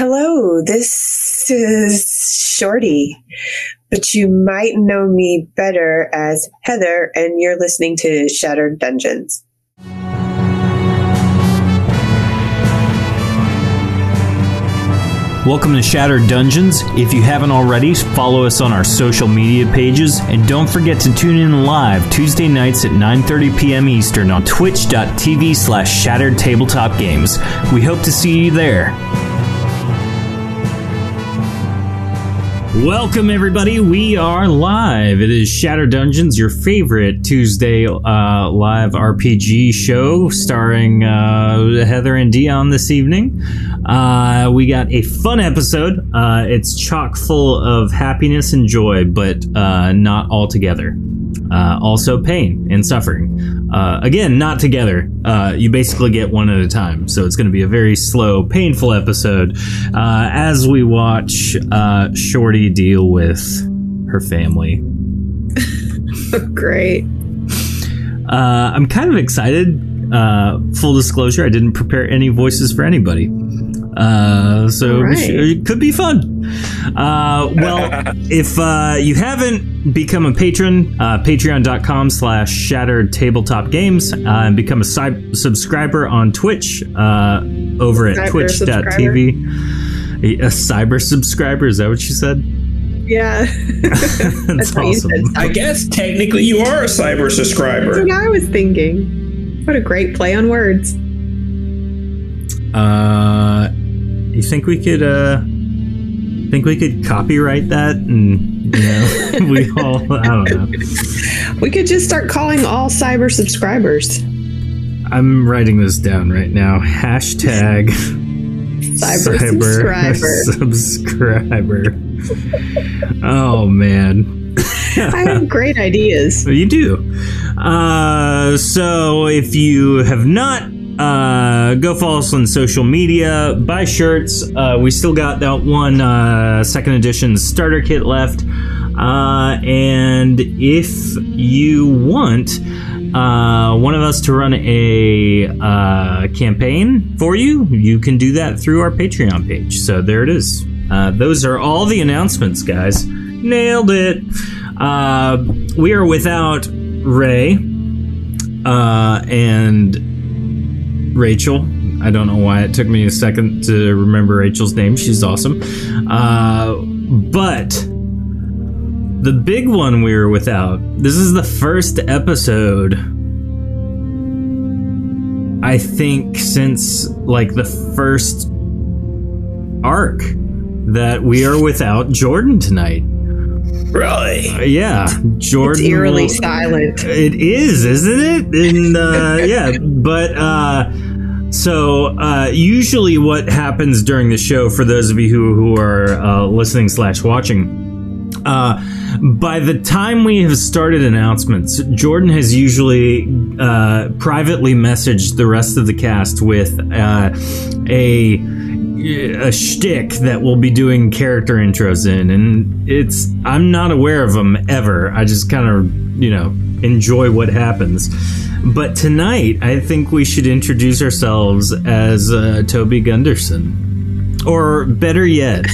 Hello, this is Shorty, but you might know me better as Heather, and you're listening to Shattered Dungeons. Welcome to Shattered Dungeons. If you haven't already, follow us on our social media pages and don't forget to tune in live Tuesday nights at 9:30 p.m. Eastern on twitch.tv slash shattered tabletop games. We hope to see you there. Welcome, everybody. We are live. It is Shattered Dungeons, your favorite Tuesday uh, live RPG show starring uh, Heather and Dion this evening. Uh, we got a fun episode. Uh, it's chock full of happiness and joy, but uh, not all together. Uh, also, pain and suffering. Uh, again, not together. Uh, you basically get one at a time. So it's going to be a very slow, painful episode uh, as we watch uh, Shorty deal with her family. Great. Uh, I'm kind of excited. Uh, full disclosure, I didn't prepare any voices for anybody. Uh, so right. it could be fun. Uh, well, if uh, you haven't become a patron, uh, patreon.com slash shattered tabletop games, uh, and become a si- subscriber on Twitch uh, over at Cyber twitch.tv. A, a cyber subscriber, is that what you said? Yeah. That's what you awesome. I guess technically you are a cyber That's subscriber. what I was thinking. What a great play on words. Uh, you think we could uh think we could copyright that and you know we all I don't know. We could just start calling all cyber subscribers I'm writing this down right now. Hashtag cyber, subscriber. subscriber. oh man. I have great ideas. You do. Uh, so if you have not, uh, go follow us on social media. Buy shirts. Uh, we still got that one uh, second edition starter kit left. Uh, and if you want uh, one of us to run a uh, campaign for you, you can do that through our Patreon page. So there it is. Uh, those are all the announcements, guys. Nailed it. Uh, we are without Ray uh, and Rachel. I don't know why it took me a second to remember Rachel's name. She's awesome. Uh, but the big one we were without. This is the first episode. I think since like the first arc that we are without Jordan tonight. Really? Uh, yeah, Jordan. It's eerily will- silent. it is, isn't it? And uh, yeah, but uh, so uh, usually what happens during the show, for those of you who who are uh, listening slash watching, uh, by the time we have started announcements, Jordan has usually uh, privately messaged the rest of the cast with uh, a a shtick that we'll be doing character intros in, and it's I'm not aware of them ever. I just kind of you know enjoy what happens. But tonight, I think we should introduce ourselves as uh, Toby Gunderson, or better yet,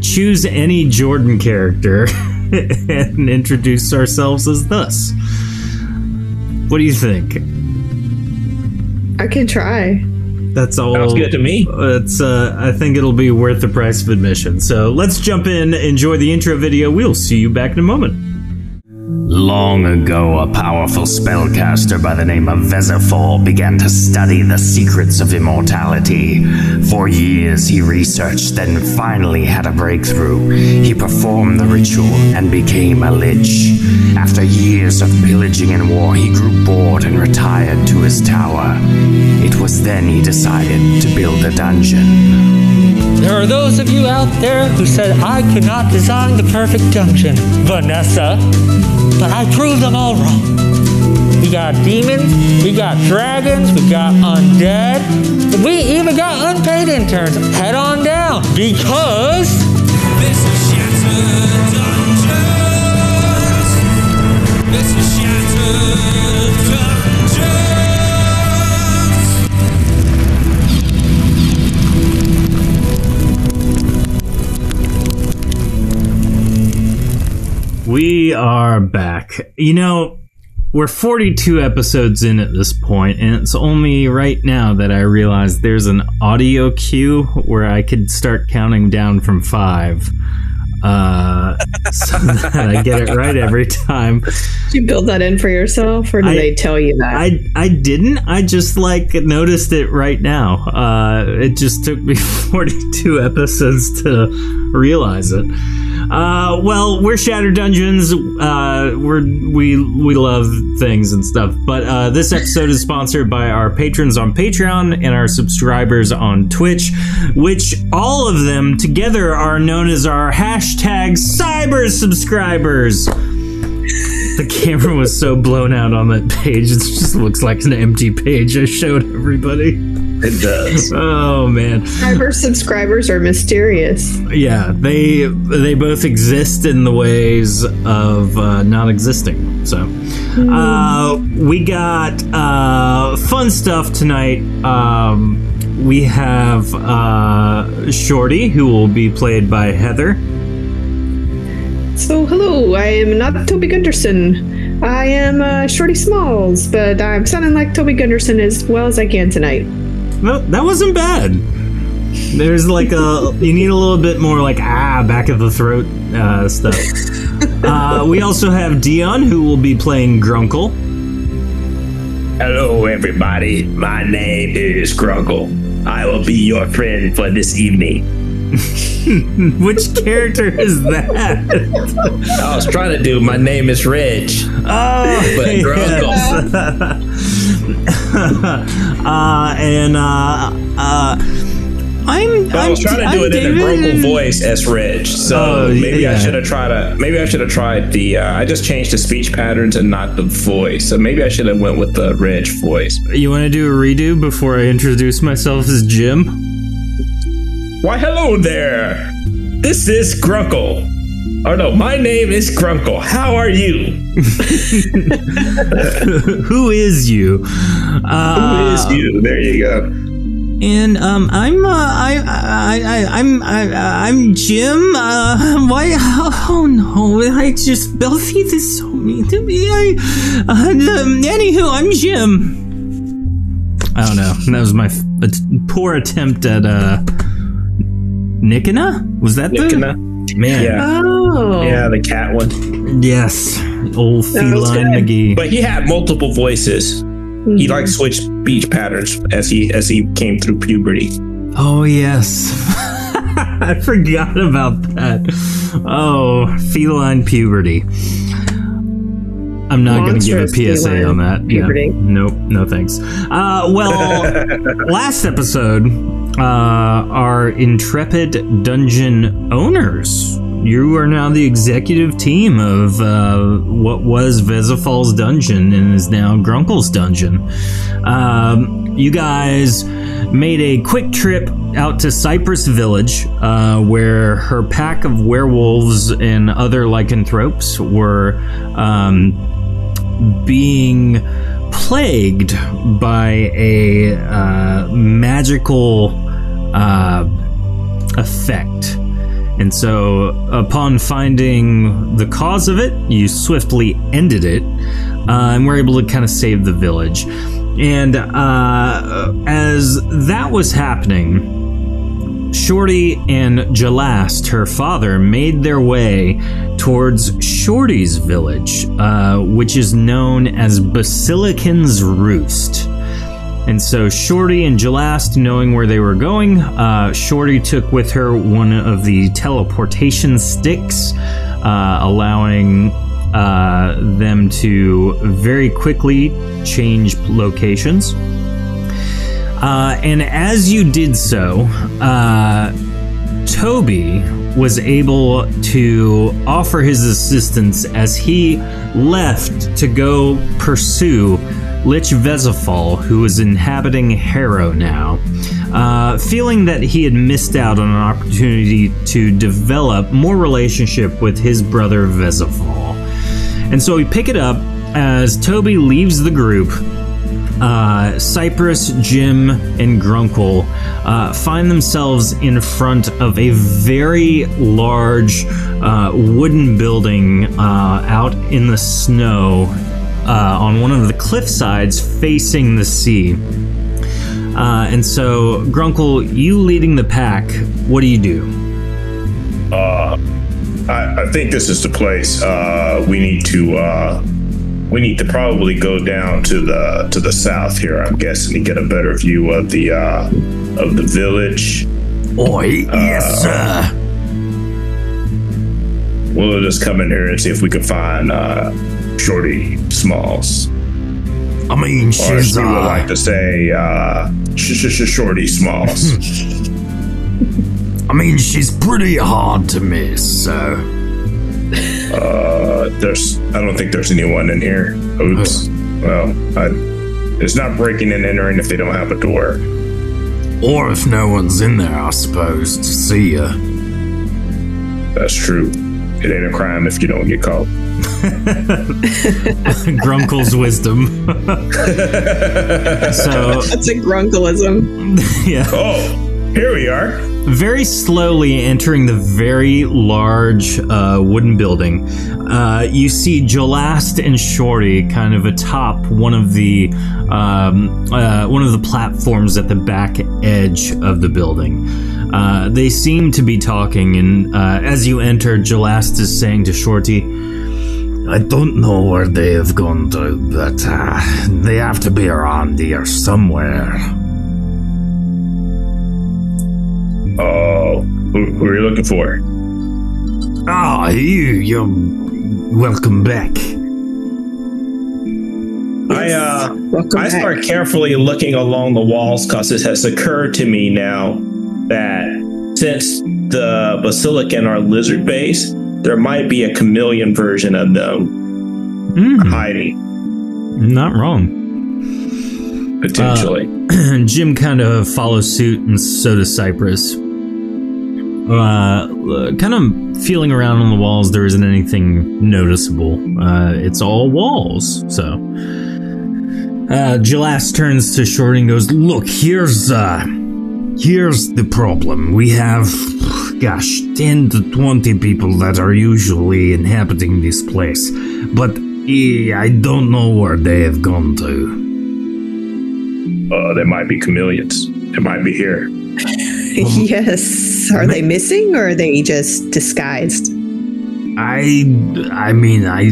choose any Jordan character and introduce ourselves as thus. What do you think? I can try. That's all. Sounds good to me. It's. Uh, I think it'll be worth the price of admission. So let's jump in, enjoy the intro video. We'll see you back in a moment. Long ago, a powerful spellcaster by the name of Vezifor began to study the secrets of immortality. For years, he researched, then finally had a breakthrough. He performed the ritual and became a lich. After years of pillaging and war, he grew bored and retired to his tower. It was then he decided to build a dungeon. There are those of you out there who said I could not design the perfect dungeon, Vanessa. But I proved them all wrong. We got demons, we got dragons, we got undead, we even got unpaid interns. Head on down because This is Shattered Dungeons. This is Shattered We are back. You know, we're 42 episodes in at this point, and it's only right now that I realize there's an audio cue where I could start counting down from five. Uh, so that I get it right every time. Did you build that in for yourself, or did I- they tell you that? I I didn't. I just like noticed it right now. Uh, it just took me 42 episodes to realize it. Uh, well, we're Shattered Dungeons. Uh, we're we we love things and stuff. But uh, this episode is sponsored by our patrons on Patreon and our subscribers on Twitch, which all of them together are known as our hashtag Cyber subscribers. The camera was so blown out on that page; it just looks like an empty page. I showed everybody. It does. Oh man. Cyber subscribers are mysterious. Yeah, they they both exist in the ways of uh, not existing. So, uh, we got uh, fun stuff tonight. Um, we have uh, Shorty, who will be played by Heather. So, hello, I am not Toby Gunderson. I am uh, Shorty Smalls, but I'm sounding like Toby Gunderson as well as I can tonight. No, that wasn't bad. There's like a you need a little bit more like ah back of the throat uh, stuff. uh, we also have Dion, who will be playing Grunkle. Hello, everybody. My name is Grunkle. I will be your friend for this evening. Which character is that? I was trying to do my name is Reg. Oh, But Grunkle. uh, and uh, uh, I'm. But I was I'm- trying to I'm do it in a David. Grunkle voice as Reg. So Oh, maybe yeah. I should have tried a. Maybe I should have tried the. Uh, I just changed the speech patterns and not the voice. So maybe I should have went with the Reg voice. You want to do a redo before I introduce myself as Jim? Why, hello there. This is Grunkle. Oh no, my name is Grunkle. How are you? Who is you? Uh, Who is you? There you go. And um, I'm uh, I I I I'm I, I'm Jim. Uh, why? Oh no! I just Belfie is so mean to me. I uh, um, anywho, I'm Jim. I don't know. That was my f- a t- poor attempt at uh, Nikina. Was that the Nikina? man? Yeah. Oh. Yeah, the cat one. Yes, old feline good. McGee. But he had multiple voices. He like switched speech patterns as he as he came through puberty. Oh yes. I forgot about that. Oh, feline puberty. I'm not going to give a PSA feline on that. Yeah. Nope, no thanks. Uh, well, last episode, uh, our intrepid dungeon owners. You are now the executive team of uh, what was Vesifal's dungeon and is now Grunkle's dungeon. Um, you guys made a quick trip out to Cypress Village, uh, where her pack of werewolves and other lycanthropes were um, being plagued by a uh, magical uh, effect. And so, upon finding the cause of it, you swiftly ended it, uh, and were able to kind of save the village. And uh, as that was happening, Shorty and Jalast, her father, made their way towards Shorty's village, uh, which is known as Basilican's Roost. And so Shorty and Jalast, knowing where they were going, uh, Shorty took with her one of the teleportation sticks, uh, allowing uh, them to very quickly change locations. Uh, and as you did so, uh, Toby was able to offer his assistance as he left to go pursue Lich Vesifal, who is inhabiting Harrow now, uh, feeling that he had missed out on an opportunity to develop more relationship with his brother Vesifal. And so we pick it up as Toby leaves the group uh, Cypress, Jim, and Grunkle uh, find themselves in front of a very large uh, wooden building uh, out in the snow uh, on one of the cliff sides facing the sea. And so, Grunkle, you leading the pack, what do you do? I, I think this is the place. We need to. Uh, we need to probably go down to the to the south here. I'm guessing to get a better view of the uh, of the village. Oi, yes, sir. We'll just come in here and see if we can find uh, Shorty Smalls, I mean, or she's we would uh, like to say, uh, sh- sh- sh- Shorty Smalls. I mean, she's pretty hard to miss. So uh, there's. I don't think there's anyone in here. Oops. Well, I, it's not breaking and entering if they don't have a door. or if no one's in there, I suppose to see ya. That's true. It ain't a crime if you don't get caught. Grunkle's wisdom. so, That's a grunkelism. yeah. Oh, here we are. very slowly entering the very large uh, wooden building, uh, you see Jalast and Shorty kind of atop one of the um, uh, one of the platforms at the back edge of the building. Uh, they seem to be talking, and uh, as you enter, Jalast is saying to Shorty, I don't know where they have gone to, but uh, they have to be around here somewhere. Oh, who, who are you looking for? Ah, you, you're welcome back. I uh, Welcome I back. start carefully looking along the walls because it has occurred to me now that since the basilican are lizard based, there might be a chameleon version of them "Hmm, hiding not wrong." potentially. Jim kind of follows suit, and so does Cypress. Uh, kind of feeling around on the walls, there isn't anything noticeable. Uh, it's all walls. So, uh, Gelas turns to Shorty and goes, Look, here's uh here's the problem. We have gosh, 10 to 20 people that are usually inhabiting this place. But eh, I don't know where they have gone to. uh, they might be chameleons. They might be here. yes. Are they missing or are they just disguised? I I mean, I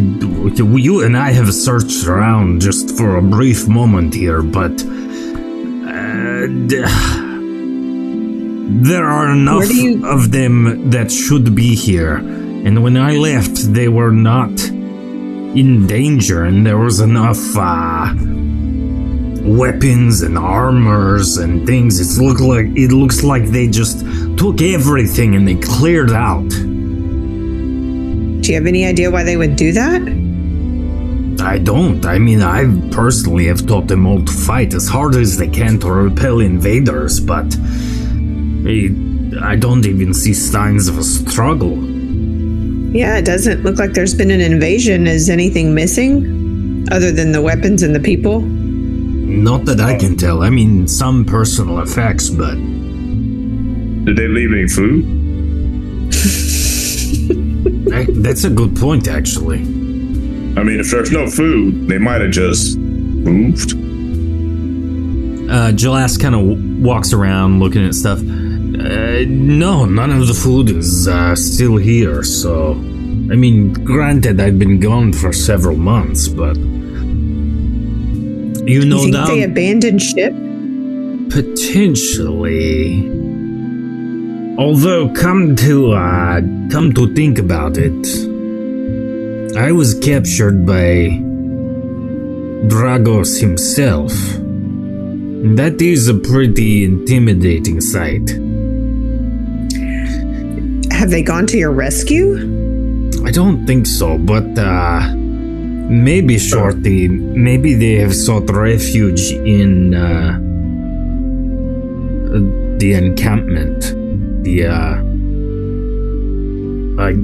you and I have searched around just for a brief moment here, but uh, d- there are enough you- of them that should be here. And when I left, they were not in danger, and there was enough uh, weapons and armors and things. It's look like it looks like they just took everything and they cleared out. Do you have any idea why they would do that? I don't. I mean, I personally have taught them all to fight as hard as they can to repel invaders, but I, I don't even see signs of a struggle. Yeah, it doesn't look like there's been an invasion. Is anything missing other than the weapons and the people? Not that I can tell. I mean, some personal effects, but Did they leave any food? I, that's a good point, actually. I mean, if there's no food, they might have just moved. uh, Gelas kind of w- walks around looking at stuff. Uh, no, none of the food is uh, still here, so. I mean, granted, I've been gone for several months, but. You You know, think down, they abandoned ship? Potentially. Although, come to uh, come to think about it, I was captured by Dragos himself. That is a pretty intimidating sight. Have they gone to your rescue? I don't think so, but uh, maybe Shorty, Maybe they have sought refuge in uh, the encampment. The uh, like,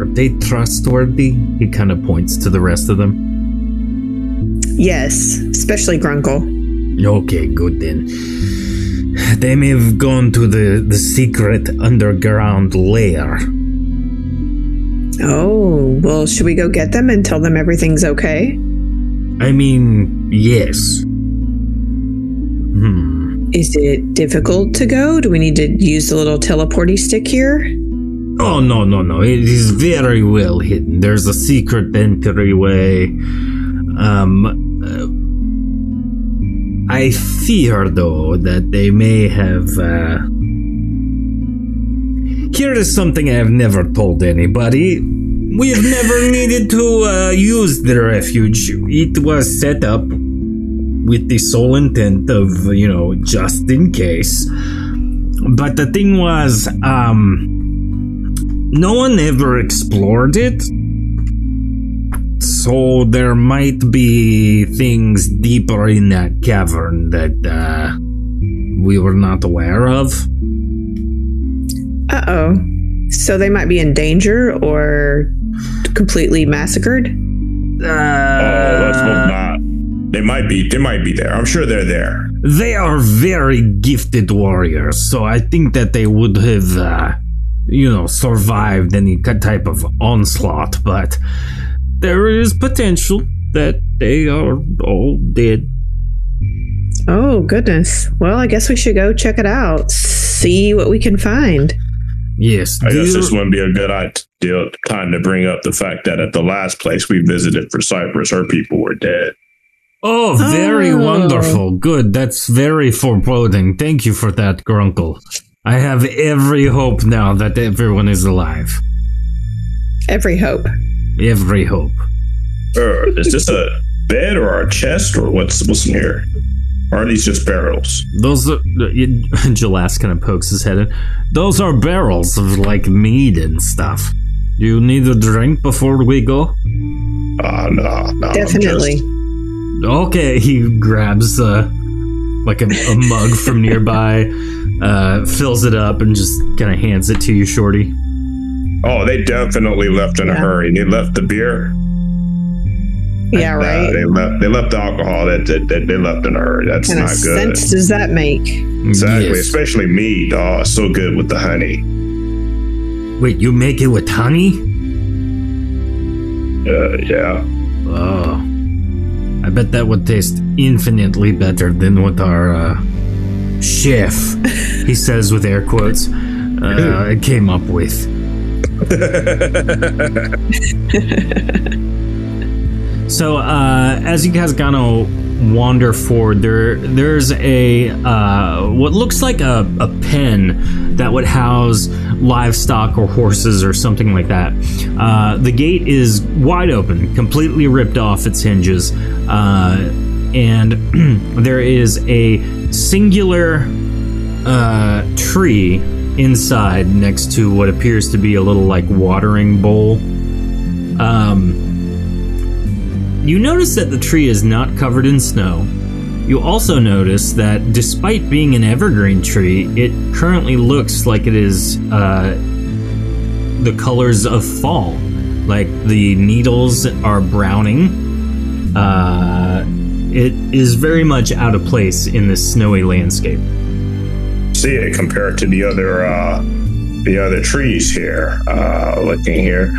are they trustworthy? He kind of points to the rest of them. Yes, especially Grunkle. Okay, good then. They may have gone to the, the secret underground lair. Oh, well, should we go get them and tell them everything's okay? I mean, yes. Hmm. Is it difficult to go? Do we need to use the little teleporty stick here? Oh, no, no, no. It is very well hidden. There's a secret entryway. Um. uh, I fear, though, that they may have. Uh... Here is something I have never told anybody. We have never needed to uh, use the refuge. It was set up with the sole intent of, you know, just in case. But the thing was, um, no one ever explored it. So there might be things deeper in that cavern that uh, we were not aware of. Uh oh. So they might be in danger or completely massacred? Oh, let's hope not. They might be. They might be there. I'm sure they're there. They are very gifted warriors, so I think that they would have, uh, you know, survived any type of onslaught, but there is potential that they are all dead. Oh, goodness. Well, I guess we should go check it out, see what we can find. Yes, I guess this wouldn't be a good idea time to bring up the fact that at the last place we visited for Cypress, her people were dead. Oh, very Oh. wonderful. Good. That's very foreboding. Thank you for that, Grunkle. I have every hope now that everyone is alive. Every hope. Every hope. Er, is this a bed or a chest or what's what's in here? Or are these just barrels? Those are. Jalas kind of pokes his head in. Those are barrels of like mead and stuff. Do you need a drink before we go? Ah, no, no. Definitely. just- Okay, he grabs uh, like a, a mug from nearby, uh, fills it up, and just kind of hands it to you, Shorty. oh, they definitely left in a Yeah. hurry. They left the beer. Yeah, Nah, right. they left. They left the alcohol. That, that, that they left in a hurry. That's What kind not of good. sense does that make? Exactly. Yes. Especially me. Oh, so good with the honey. Wait, you make it with honey? Uh, yeah. Oh. I bet that would taste infinitely better than what our uh, chef, he says with air quotes, uh, came up with. So, uh, as you guys gonna wander forward, there there's a uh, what looks like a, a pen that would house livestock or horses or something like that. Uh, the gate is wide open, completely ripped off its hinges, uh, and there is a singular uh, tree inside next to what appears to be a little like watering bowl. Um, you notice that the tree is not covered in snow. You also notice that despite being an evergreen tree, it currently looks like it is uh, the colors of fall. Like the needles are browning. Uh, it is very much out of place in this snowy landscape. See it compared to the other uh, the other trees here. Uh, looking here.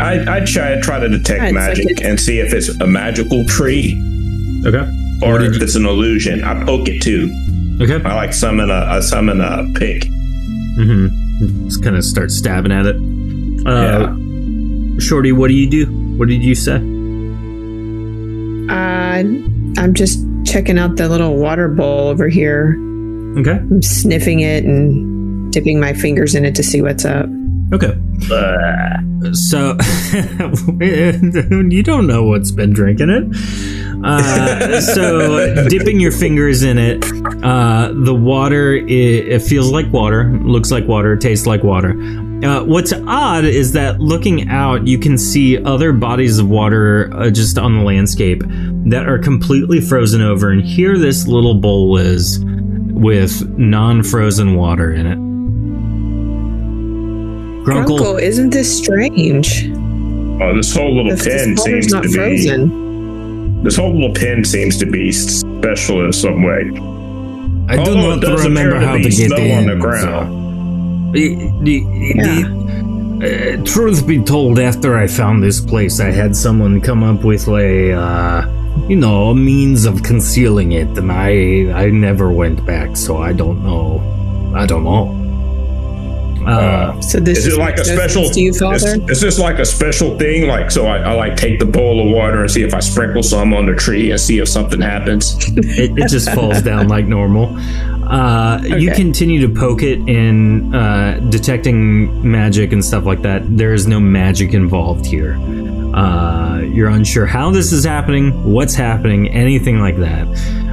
I I try try to detect Yeah, it's like magic it's- and see if it's a magical tree Okay. or if it's an illusion. I poke it too. Okay. I like summon a I summon a pig. Mm-hmm. Just kind of start stabbing at it. Uh, Shorty, what do you do? What did you say? Uh, I'm just checking out the little water bowl over here. Okay. I'm sniffing it and dipping my fingers in it to see what's up. Okay. So you don't know what's been drinking it. Uh, so dipping your fingers in it, uh, the water it, it feels like water, looks like water, tastes like water. Uh, what's odd is that looking out, you can see other bodies of water uh, just on the landscape that are completely frozen over, and here this little bowl is with non-frozen water in it. Grunkle, Grunkle, isn't this strange? Oh, this whole little If pen seems not to be frozen. this whole little pen seems to be special in some way. I do Although it not remember appear to how be to get snow in. on the so- ground. The- the- the- uh, truth be told, after I found this place, I had someone come up with a, uh, you know, a means of concealing it, and I, I never went back, so I don't know. I don't know. Uh, So this Is it like a special? to you, Is, is this like a special thing? Like, so I, I like take the bowl of water and see if I sprinkle some on the tree and see if something happens. it, it just falls down like normal. Uh, You continue to poke it in uh, detecting magic and stuff like that. There is no magic involved here. Uh, you're unsure how this is happening, what's happening, anything like that.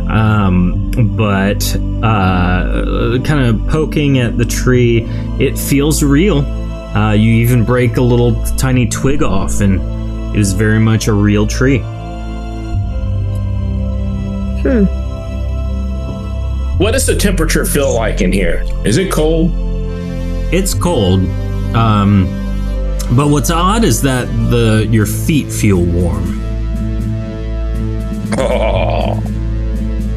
Um, but uh, kind of poking at the tree, it feels real. Uh, you even break a little tiny twig off, and it is very much a real tree. What does the temperature feel like in here? Is it cold? It's cold. Um, but what's odd is that the your feet feel warm. Oh.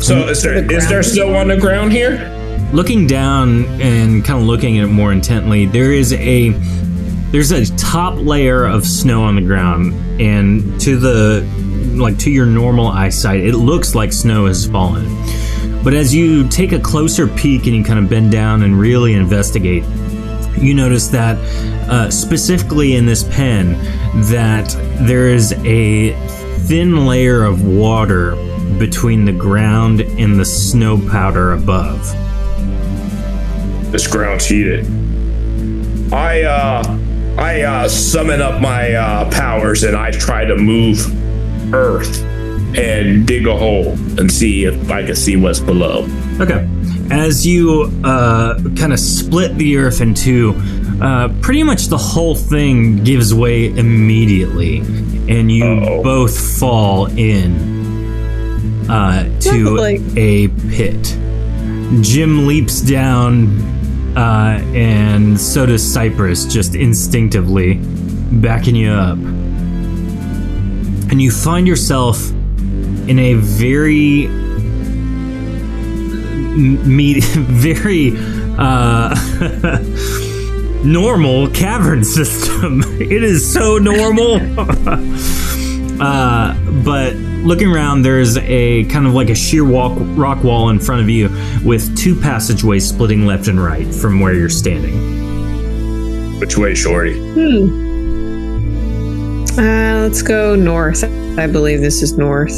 So is there The is there snow on the ground here? Looking down and kind of looking at it more intently, there is a there's a top layer of snow on the ground, and to the like to your normal eyesight, it looks like snow has fallen. But as you take a closer peek and you kind of bend down and really investigate, you notice that uh, specifically in this pen that there is a thin layer of water between the ground and the snow powder above. This ground's heated. I uh I uh summon up my uh powers and I try to move earth and dig a hole and see if I can see what's below. Okay. As you uh, kind of split the earth in two, uh, pretty much the whole thing gives way immediately, and you Uh-oh. both fall in uh, to Like- a pit. Jim leaps down, uh, and so does Cypress, just instinctively backing you up. And you find yourself in a very me- very uh, normal cavern system. It is so normal. uh, but looking around, there's a kind of like a sheer walk, rock wall in front of you with two passageways splitting left and right from where you're standing. Which way, Shorty? Uh, let's go north. I believe this is north.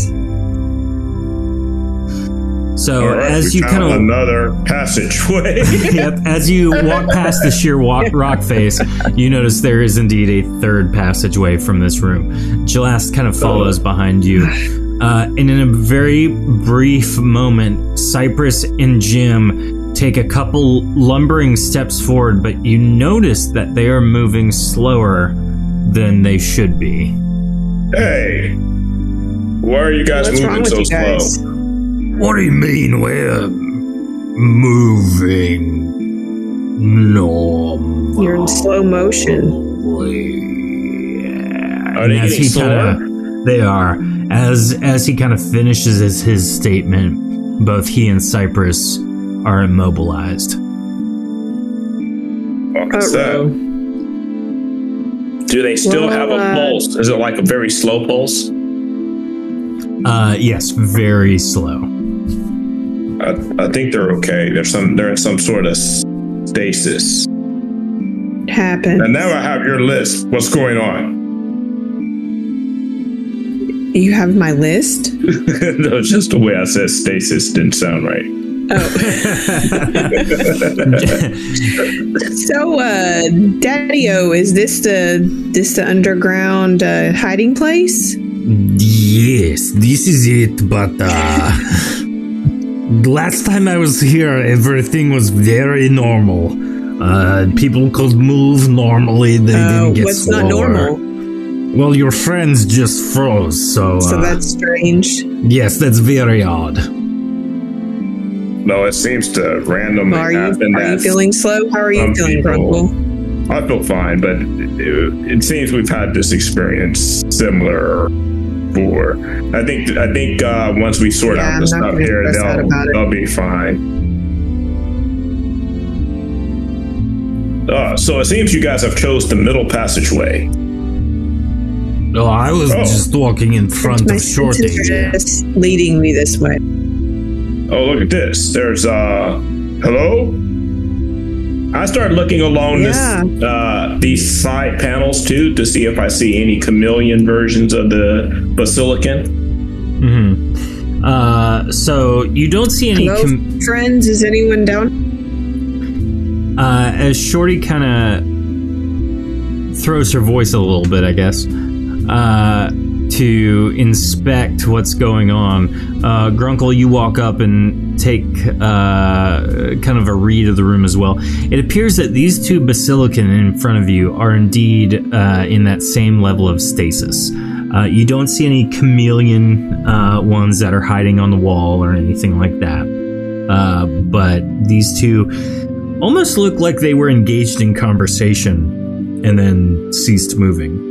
So All right, as you kind of another passageway. yep. As you walk past the sheer wa- rock face, you notice there is indeed a third passageway from this room. Gelast kind of follows behind you. Uh, and in a very brief moment, Cypress and Jim take a couple lumbering steps forward, but you notice that they are moving slower than they should be. hey, why are you guys What's wrong moving with so you guys? slow? What do you mean we're moving normal? You're in slow motion. Are they And as he slower? kinda- they are. As as he kind of finishes his, his statement, both he and Cypress are immobilized. Fuck is that? Uh-oh. Do they still have a uh, pulse? Is it like a very slow pulse? Uh, yes, very slow. I, I think they're okay. They're some they're in some sort of stasis. Happened. And now I have your list. What's going on? You have my list? no, it's just the way I said stasis didn't sound right. Oh. so, uh, Daddy O, is this the this the underground uh, hiding place? Yes, this is it, but uh last time I was here everything was very normal. Uh people could move normally, they Uh, didn't get what's not slower. normal? Well, your friends just froze, so, So uh, that's strange. yes, that's very odd. No, it seems to randomly Are you happen are you feeling slow? How are you feeling, people- Grunkle? I feel fine, but it, it seems we've had this experience similar before. I think I think uh, once we sort Yeah, out I'm the stuff gonna here, they'll they'll be fine. Uh, so it seems you guys have chose the middle passageway. No, I was Oh. just walking in front My of Shorty. senses are just leading me this way. Oh, look at this. There's uh hello? I start looking along Yeah. this uh these side panels too to see if I see any chameleon versions of the basilican. hmm Uh, so you don't see any. Hello, Com- friends. Is anyone down? uh, as Shorty kind of throws her voice a little bit, I guess, uh, to inspect what's going on. Uh, Grunkle, you walk up and take uh, kind of a read of the room as well. It appears that these two basilican in front of you are indeed uh, in that same level of stasis. Uh, you don't see any chameleon uh, ones that are hiding on the wall or anything like that. Uh, but these two almost look like they were engaged in conversation and then ceased moving.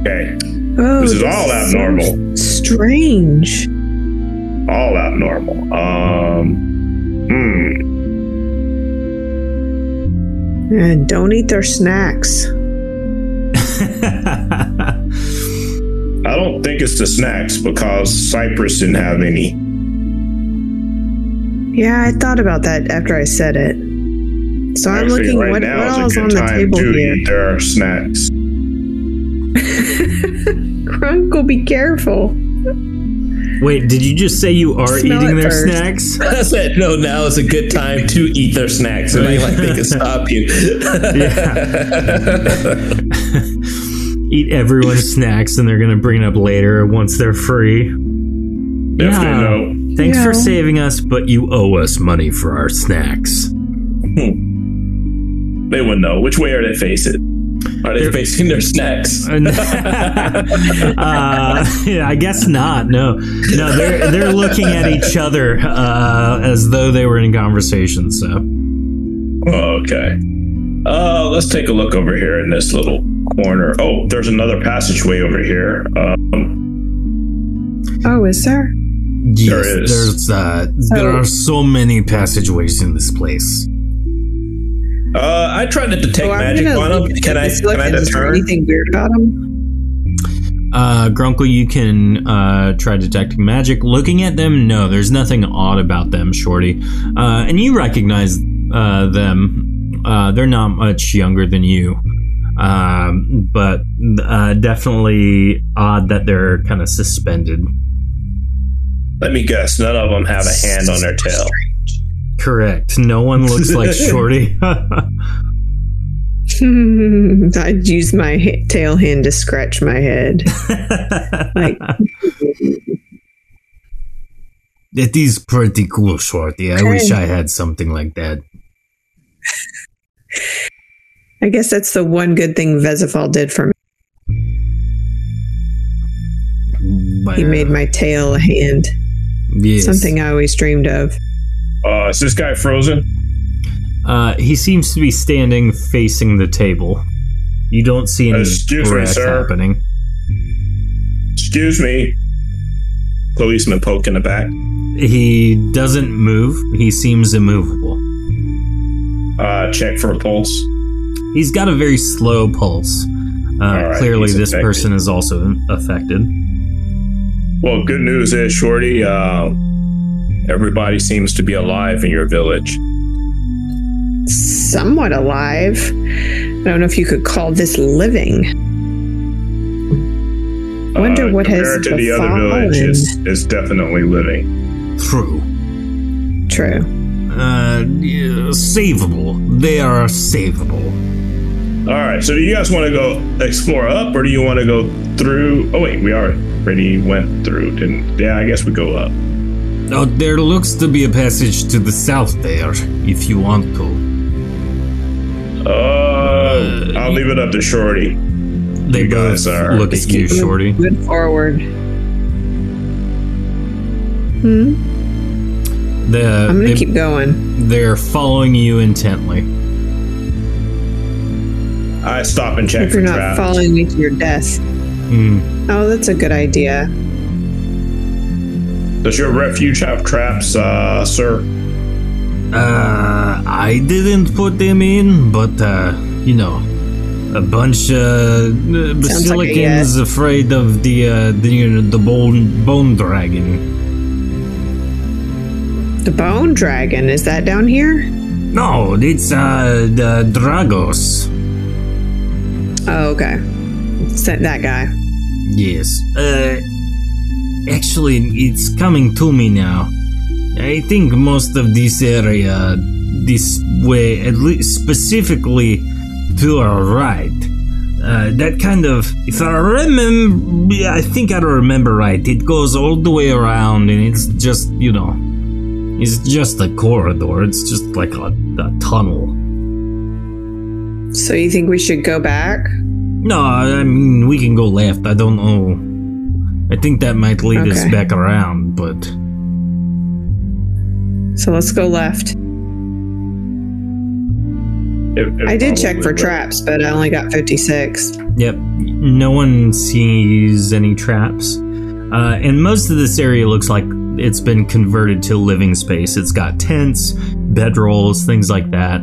Okay. Oh, This is all abnormal. Strange. All abnormal. Um hmm. And don't eat their snacks. I don't think it's the snacks because Cypress didn't have any. Yeah, I thought about that after I said it. So I'm looking right what, now what else on the table to here. eat their snacks. Grunkle, be careful. Wait, did you just say you are Smell eating their first. snacks? I said, no, now is a good time to eat their snacks. And they like they can stop you. Eat everyone's snacks and they're going to bring it up later once they're free. If they know. Thanks for saving us, but you owe us money for our snacks. Hmm. They wouldn't know. Which way are they facing? Are they facing their snacks? uh, yeah, I guess not. No, no, they're they're looking at each other uh, as though they were in conversation. So, Oh, okay. Uh, let's take a look over here in this little corner. Oh, there's another passageway over here. Um, Oh, is there? yes, There is. there's uh, there are so many passageways in this place. Uh, I tried to detect Oh, magic gonna on look them. at Can I? this Can I look, determine? anything weird about them? Uh, Grunkle, you can uh, try detecting magic. Looking at them, no, there's nothing odd about them, Shorty. Uh, and you recognize uh, them. Uh, they're not much younger than you, um, but uh, definitely odd that they're kind of suspended. Let me guess. None of them have a hand on their tail. Correct. No one looks like Shorty. I'd use my ha- tail hand to scratch my head. Like, it is pretty cool, Shorty. I wish I had something like that. I guess that's the one good thing Vesifal did for me. He made my tail a hand. Yes. Something I always dreamed of. Uh, is this guy frozen? Uh, he seems to be standing facing the table. You don't see any Excuse me, sir. happening. Excuse me. Policeman poke in the back. He doesn't move. He seems immovable. Uh, check for a pulse. He's got a very slow pulse. Uh, right, clearly, this person is also affected. Well, good news is, Shorty, uh, everybody seems to be alive in your village. Somewhat alive. I don't know if you could call this living. I Wonder Uh, what has compared to the other village, is, it's definitely living. True. True. Uh, yeah, savable. They are savable. All right, so do you guys want to go explore up, or do you want to go through? Oh wait, we already went through, didn't? Yeah, I guess we go up. Oh, there looks to be a passage to the south there, if you want to. Uh, I'll leave it up to Shorty. They You both guys are- look at you, Shorty. Good forward. Hmm. The, I'm gonna they- keep going. They're following you intently. I stop and check If for you're not traps. following me to your death. Hmm. Oh, that's a good idea. Does your refuge have traps, uh, sir? Uh, I didn't put them in, but uh, you know, a bunch uh, basilicans afraid of the uh, the you know, the bone bone dragon. The bone dragon, is that down here? No, it's uh the Dragos. Oh, okay. It's that, that guy. Yes. Uh, actually, it's coming to me now. I think most of this area, this way, at least specifically to our right, uh, that kind of, if I remember, I think I don't remember right, it goes all the way around and it's just, you know, it's just a corridor. It's just like a, a tunnel. So you think we should go back? No, I mean, we can go left. I don't know. I think that might lead us back around, but. So let's go left. It- it I did check for will. traps, but I only got 56. Yep. No one sees any traps. Uh, and most of this area looks like it's been converted to living space. It's got tents, bedrolls, things like that.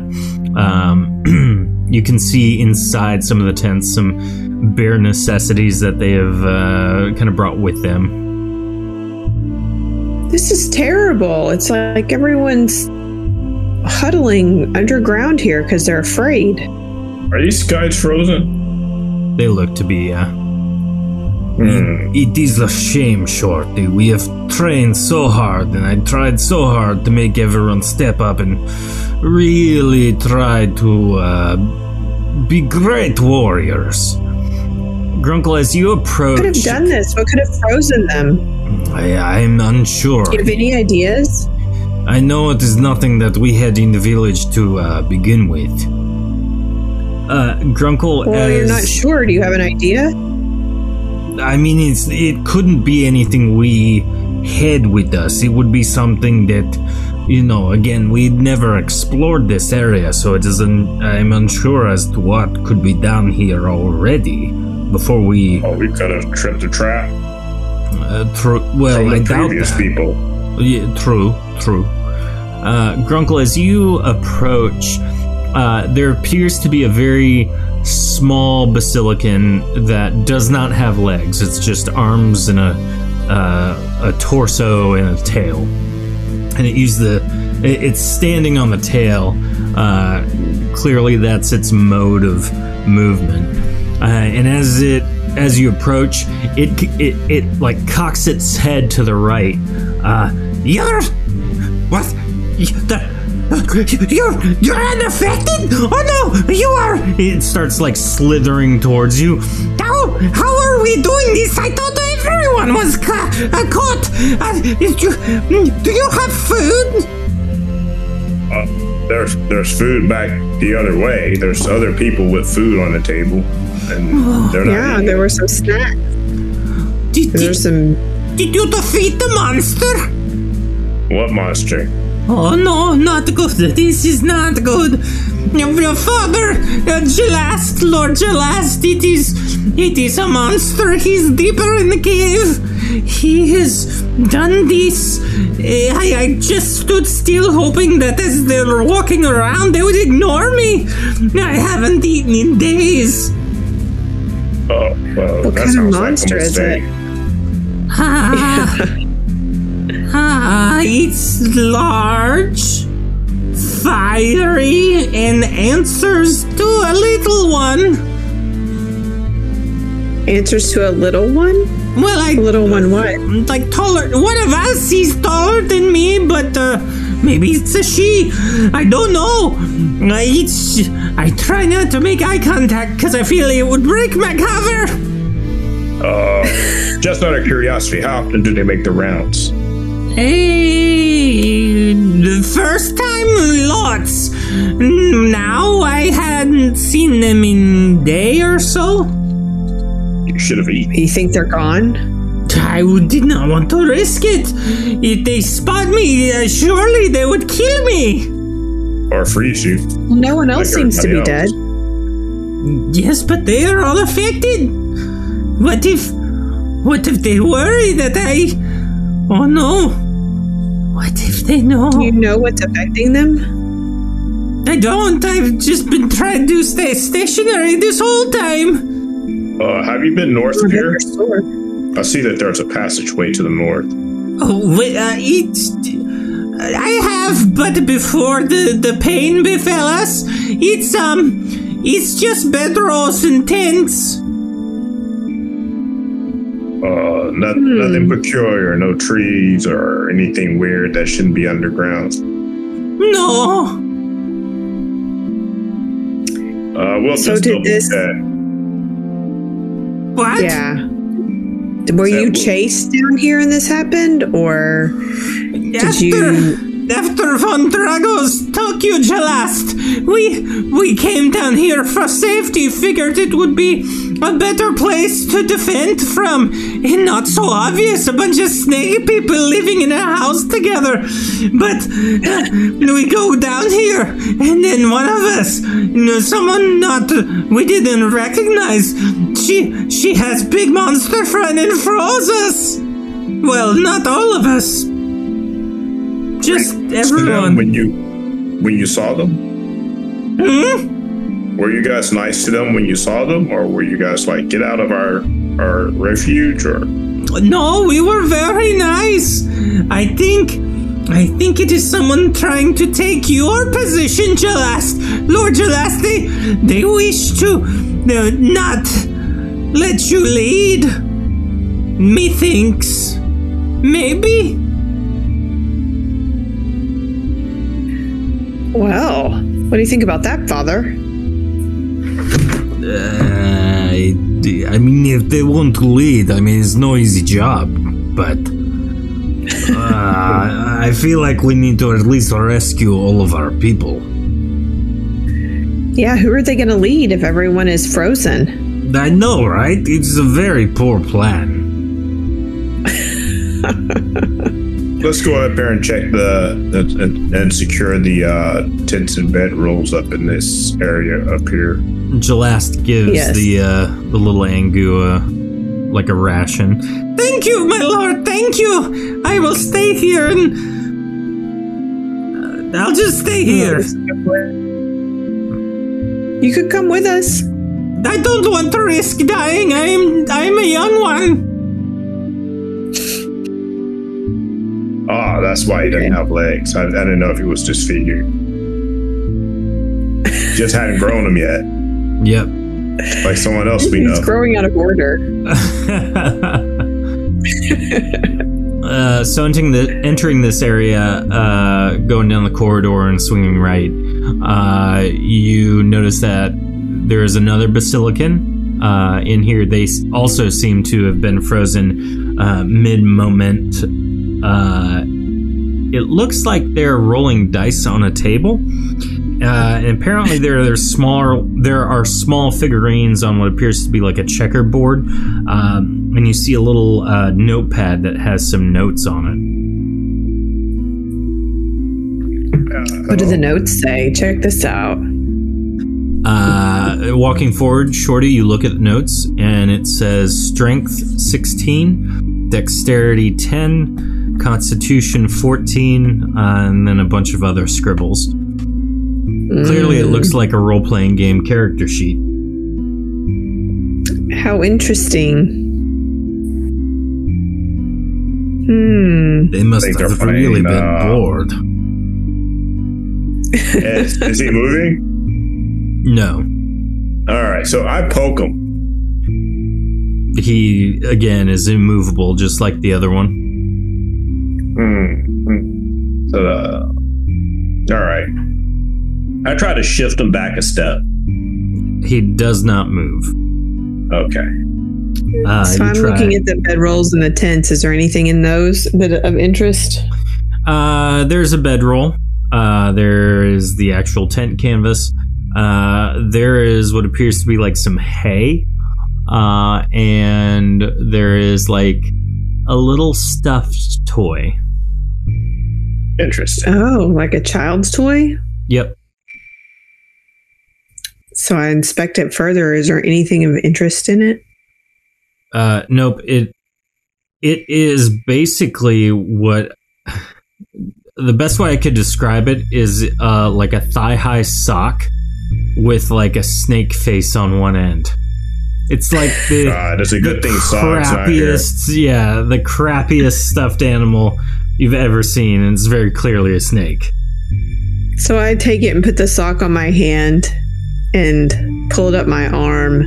Um, you can see inside some of the tents some bare necessities that they have uh, kind of brought with them. This is terrible. It's like everyone's huddling underground here because they're afraid. Are these guys frozen? They look to be, uh, Hmm. It is a shame, Shorty. We have trained so hard, and I tried so hard to make everyone step up and really try to uh, be great warriors. Grunkle, as you approach, Could have done this. What could have frozen them? I, I'm unsure. Do you have any ideas? I know it is nothing that we had in the village to uh, begin with. Uh, Grunkle, Well, you're not sure. Do you have an idea? I mean, it's it couldn't be anything we had with us. It would be something that, you know, again, we'd never explored this area, so it isn't. I'm unsure as to what could be down here already before we. Oh, we could have tripped a trap Uh, tr- well, from I doubt that. people. Yeah, true, true. Uh, Grunkle, as you approach, uh, there appears to be a very small basilican that does not have legs. It's just arms and a uh, a torso and a tail, and it uses the. it- It's standing on the tail. Uh, clearly, that's its mode of movement. Uh, and as it as you approach, it it it like cocks its head to the right. Uh, you're what? The, you're you're unaffected? Oh no, you are! It starts like slithering towards you. How how are we doing this? I thought everyone was ca- uh, caught. Uh, you, do you have food? There's there's food back the other way. There's other people with food on the table, and oh, they're not. Yeah, eating there it. were some snacks. Did, There's some. did you defeat the monster? What monster? Oh no, not good. This is not good. Your father, uh, Jalast, Lord Jalast, it is, it is a monster. He's deeper in the cave. He has done this. Eh, I, I just stood still, hoping that as they were walking around, they would ignore me. I haven't eaten in days. Oh, well, What that kind of sounds like a monster is it? Ah, ah, it's large, fiery, in answers to a little one. Answers to a little one? Well, I A little one what? like taller. One of us is taller than me, but uh, maybe it's a she. I don't know. It's. I try not to make eye contact because I feel it would break my cover. Uh, just out of curiosity, how often do they make the rounds? Hey, the first time, lots. Now I hadn't seen them in day or so. You should have eaten. You think they're gone? I did not want to risk it. If they spot me, uh, surely they would kill me. Or freeze you. No one else Like seems to be everybody dead. Yes, but they are all affected. What if. What if they worry that I. Oh no. What if they know? Do you know what's affecting them? I don't. I've just been trying to stay stationary this whole time. Uh, have you been north of here? I see that there's a passageway to the north. Oh, wait, uh, it's. I have, but before the, the pain befell us, it's, um. It's just bedrolls and tents. Uh, not, nothing peculiar, no trees or anything weird that shouldn't be underground. No. Uh, we'll So just did this- check. What? Yeah. Were you chased down here and this happened, or did After, you? after Von Dragos took you, Jalast, we we came down here for safety. Figured it would be a better place to defend from, and not so obvious. A bunch of snake people living in a house together. But we go down here, and then one of us, someone not we didn't recognize, she she has big monster friend and froze us. Well, not all of us. Just everyone. when you when you saw them, Hmm? were you guys nice to them when you saw them, or were you guys like get out of our our refuge? Or No, we were very nice. I think. I think it is someone trying to take your position, Jalast. Lord Jalast, they, they wish to uh, not let you lead. Methinks. Maybe? Well, what do you think about that, Father? Uh, I, I mean, if they want to lead, I mean, it's no easy job, but uh, I feel like we need to at least rescue all of our people. Yeah, who are they going to lead if everyone is frozen? I know, right? It's a very poor plan. let's go up there and check the, the and, and secure the uh, tents and bedrolls up in this area up here. Jalast gives Yes. the uh, the little Angua like a ration. Thank you, my lord. Thank you. I will stay here and uh, I'll just stay here. You could come with us. I don't want to risk dying. I'm I'm a young one. That's why he didn't have legs. I, I didn't know if he was disfigured. Just hadn't grown them yet, Yep. like someone else we know. He's growing out of order. uh, so entering the entering this area, uh, going down the corridor and swinging right, uh, you notice that there is another basilican uh, in here. They also seem to have been frozen uh, mid moment. Uh, it looks like they're rolling dice on a table. Uh, and apparently there are small there are small figurines on what appears to be like a checkerboard, um, and you see a little uh, notepad that has some notes on it. What do the notes say? Check this out. Uh, walking forward, Shorty, you look at the notes, and it says Strength 16, Dexterity 10, Constitution 14, uh, and then a bunch of other scribbles. Clearly, it looks like a role playing game character sheet. How interesting. Hmm. They must they're have playing, really been uh, bored. is, is he moving? No. All right, so I poke him. He, again, is immovable, just like the other one. Hmm. hmm. So, uh, all right. I try to shift him back a step. He does not move. Okay. Uh, so I'm try. looking at the bedrolls and the tents. Is there anything in those that of interest? Uh, there's a bedroll. Uh, there is the actual tent canvas. Uh, there is what appears to be like some hay. Uh, and there is like a little stuffed toy. Interesting. Oh, like a child's toy? Yep. So I inspect it further. Is there anything of interest in it? Uh, nope. It it is basically what the best way I could describe it is uh, like a thigh high sock with like a snake face on one end. It's like the God, it's a good the thing socks not crappiest, yeah, the crappiest stuffed animal you've ever seen, and it's very clearly a snake. So I take it and put the sock on my hand and pull it up my arm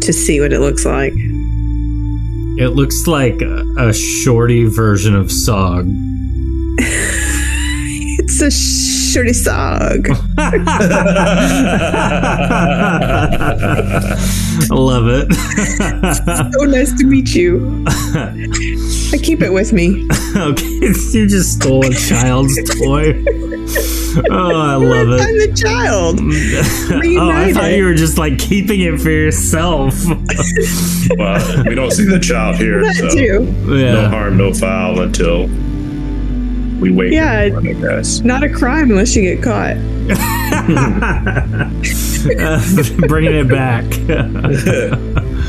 to see what it looks like. It looks like a, a shorty version of Sog. It's a shorty sock. I love it. so nice to meet you. I keep it with me. okay, you just stole a child's toy. Oh, I love it. I'm the child. oh, I thought you were just like keeping it for yourself. well, we don't see the child here, That so too. Yeah. no harm, no foul until we wait. Yeah. for one, I guess. Not a crime unless you get caught. Uh, bringing it back.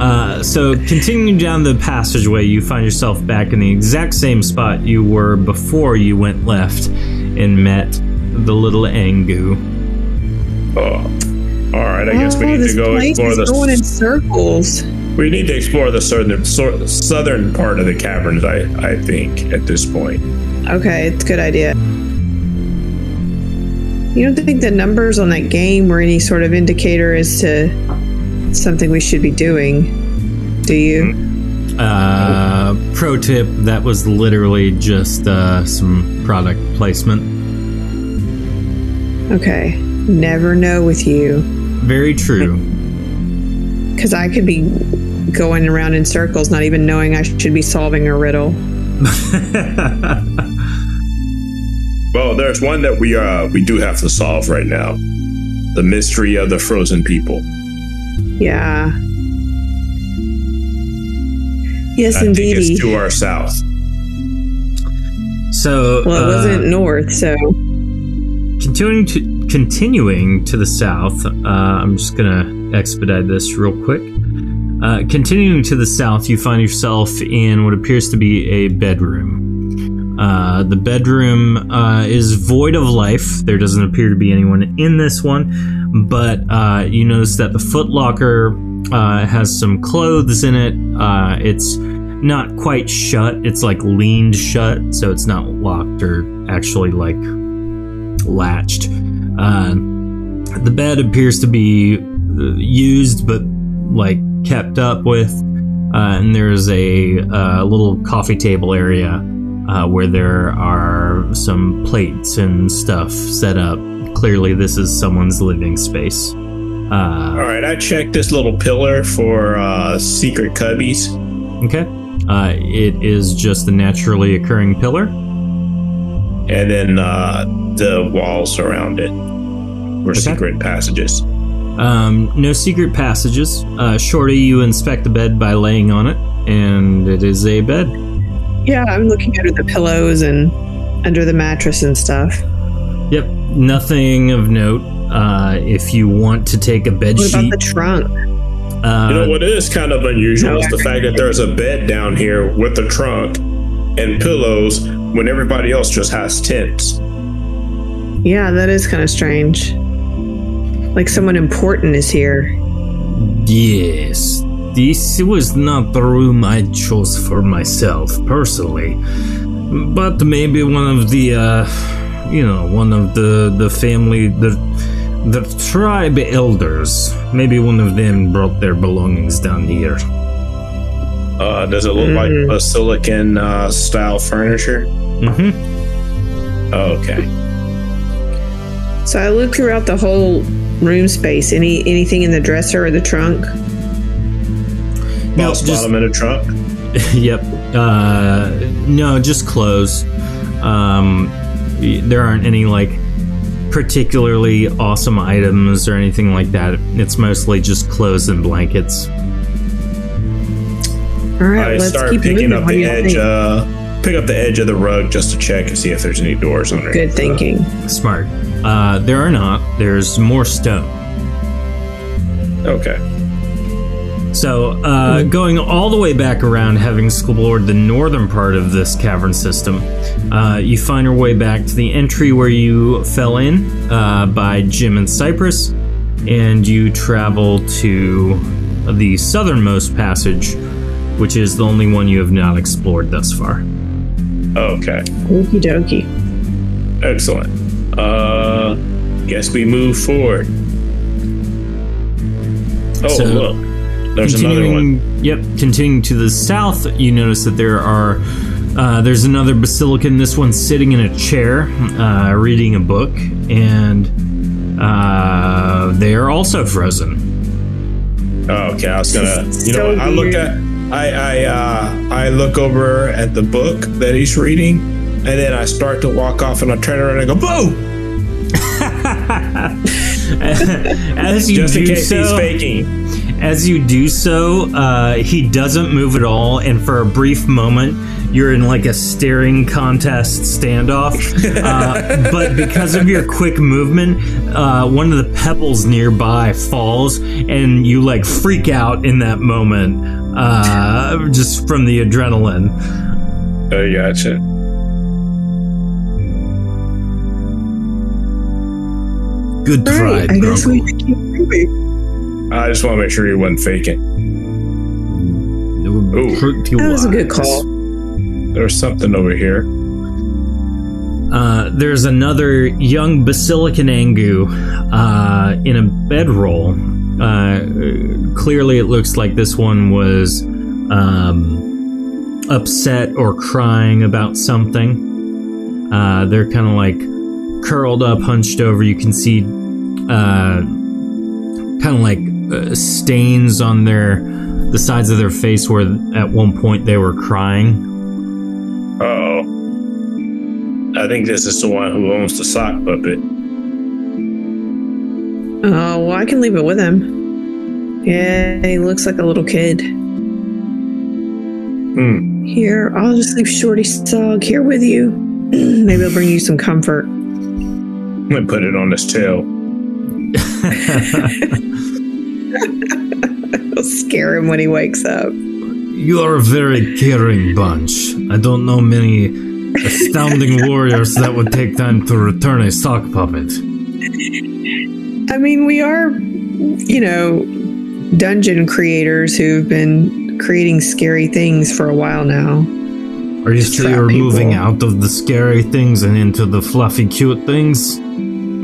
Uh, so, continuing down the passageway, you find yourself back in the exact same spot you were before you went left and met the little Angu. Oh, all right. I guess we Oh, need to go explore this. the. going in circles. We need to explore the southern sor- southern part of the caverns. I I think at this point. Okay, it's a good idea. You don't think the numbers on that game were any sort of indicator as to something we should be doing? Do you? Uh, pro tip that was literally just uh, some product placement. Okay. Never know with you. Very true. Because I could be going around in circles, not even knowing I should be solving a riddle. Well, there's one that we uh we do have to solve right now. The mystery of the frozen people. Yeah. Yes, I think indeed. it's to our south. So, well, it uh, wasn't north, so continuing to continuing to the south. Uh, I'm just gonna expedite this real quick. Uh, continuing to the south, you find yourself in what appears to be a bedroom. Uh, the bedroom uh, is void of life. There doesn't appear to be anyone in this one, but uh, you notice that the footlocker uh, has some clothes in it. It's not quite shut. It's like leaned shut, so it's not locked or actually like latched. The bed appears to be used, but like kept up with. Uh, and there's a uh, little coffee table area uh, where there are some plates and stuff set up. Clearly, this is someone's living space. Uh, All right, I checked this little pillar for uh, secret cubbies. okay. Uh, it is just a naturally occurring pillar. and then uh, the walls around it were secret passages. Um, no secret passages. Uh, Shorty, you inspect the bed by laying on it, and it is a bed. yeah, I'm looking under the pillows and under the mattress and stuff. Yep, nothing of note. Uh, if you want to take a bed What about sheet, the trunk? uh, You know what is kind of unusual is the fact that there's a bed down here with a trunk and pillows when everybody else just has tents. Yeah, that is kind of strange. Like someone important is here. yes, this was not the room I chose for myself personally, but maybe one of the, uh, you know, one of the the family the the tribe elders. Maybe one of them brought their belongings down here. Uh, does it look like a silicon uh, style furniture? Mm-hmm. Oh, okay. So I look throughout the whole room space. Any anything in the dresser or the trunk? Boss just- bottom in a trunk. yep. Uh, no, just clothes. Um, there aren't any like particularly awesome items or anything like that. It's mostly just clothes and blankets. All right, I let's start keep picking moving. up the edge. Uh, pick up the edge of the rug just to check and see if there's any doors on it. Good thinking. Smart. Uh, there are not. There's more stone. Okay. So, uh, going all the way back around, having explored the northern part of this cavern system, uh, you find your way back to the entry where you fell in uh, by Jim and Cypress, and you travel to the southernmost passage, which is the only one you have not explored thus far. Okay. Okie dokie. Excellent. Uh, guess we move forward. Oh, So- look. There's another one. Continuing- Yep, continuing to the south, you notice that there are uh, there's another basilican. This one's sitting in a chair, uh, reading a book, and uh, they are also frozen. Oh, okay, I was gonna. You know, So I look weird. at. I I uh, I look over at the book that he's reading, and then I start to walk off, and I turn around and I go, "Boo!" As you Just in do case so, he's faking. As you do so, uh, he doesn't move at all, and for a brief moment, you're in like a staring contest standoff. Uh, but because of your quick movement, uh, one of the pebbles nearby falls, and you like freak out in that moment, uh, just from the adrenaline. I gotcha. Good All try, right, I guess we Grumble. should keep. I just want to make sure you wasn't faking. Ooh. Pretty That was a good call. There's something over here. Uh, there's another young Basilican Angu uh, in a bedroll. Uh, clearly, it looks like this one was um, upset or crying about something. Uh, they're kind of like curled up, hunched over. You can see uh, kind of like uh, stains on their the sides of their face where at one point they were crying. I think this is the one who owns the sock puppet. Oh, well, I can leave it with him. Yeah, he looks like a little kid. Hmm. Here, I'll just leave Shorty Sog here with you. Maybe it'll bring you some comfort. I'm put it on his tail. It'll scare him when he wakes up. You are a very caring bunch. I don't know many astounding warriors that would take time to return a sock puppet. I mean, we are, you know, dungeon creators who've been creating scary things for a while now. Are you sure you're people. moving out of the scary things and into the fluffy, cute things?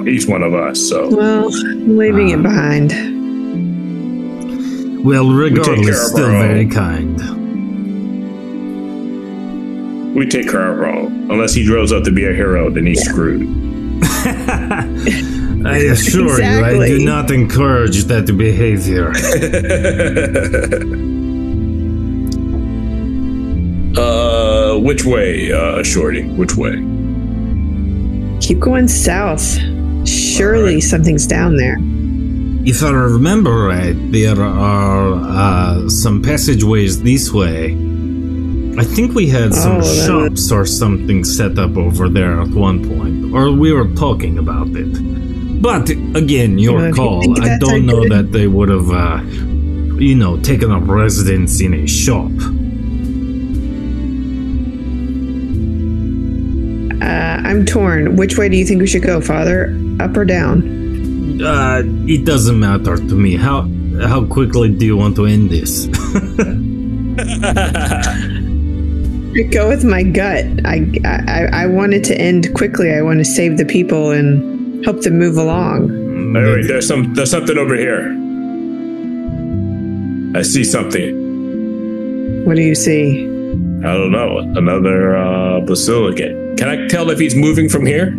He's one of us, so Well, leaving Ah. it behind. Well, care regardless, of still very kind. We take care of our. Unless he grows up to be a hero, then he's screwed. I assure you, I do not encourage that behavior. uh, which way, uh, Shorty? Which way? Keep going south. Surely Alright. something's down there. If I remember right, there are uh, some passageways this way. I think we had some Oh, shops or something set up over there at one point, or we were talking about it. But again, your Well, if you call. I don't know good- that they would have, uh, you know, taken up residence in a shop. Uh, I'm torn. Which way do you think we should go, Father? Up or down? Uh, it doesn't matter to me. How how quickly do you want to end this? Go with my gut. I, I I want it to end quickly. I want to save the people and help them move along. Wait, wait, there's some. There's something over here. I see something. What do you see? I don't know. Another uh, basilican. Can I tell if he's moving from here?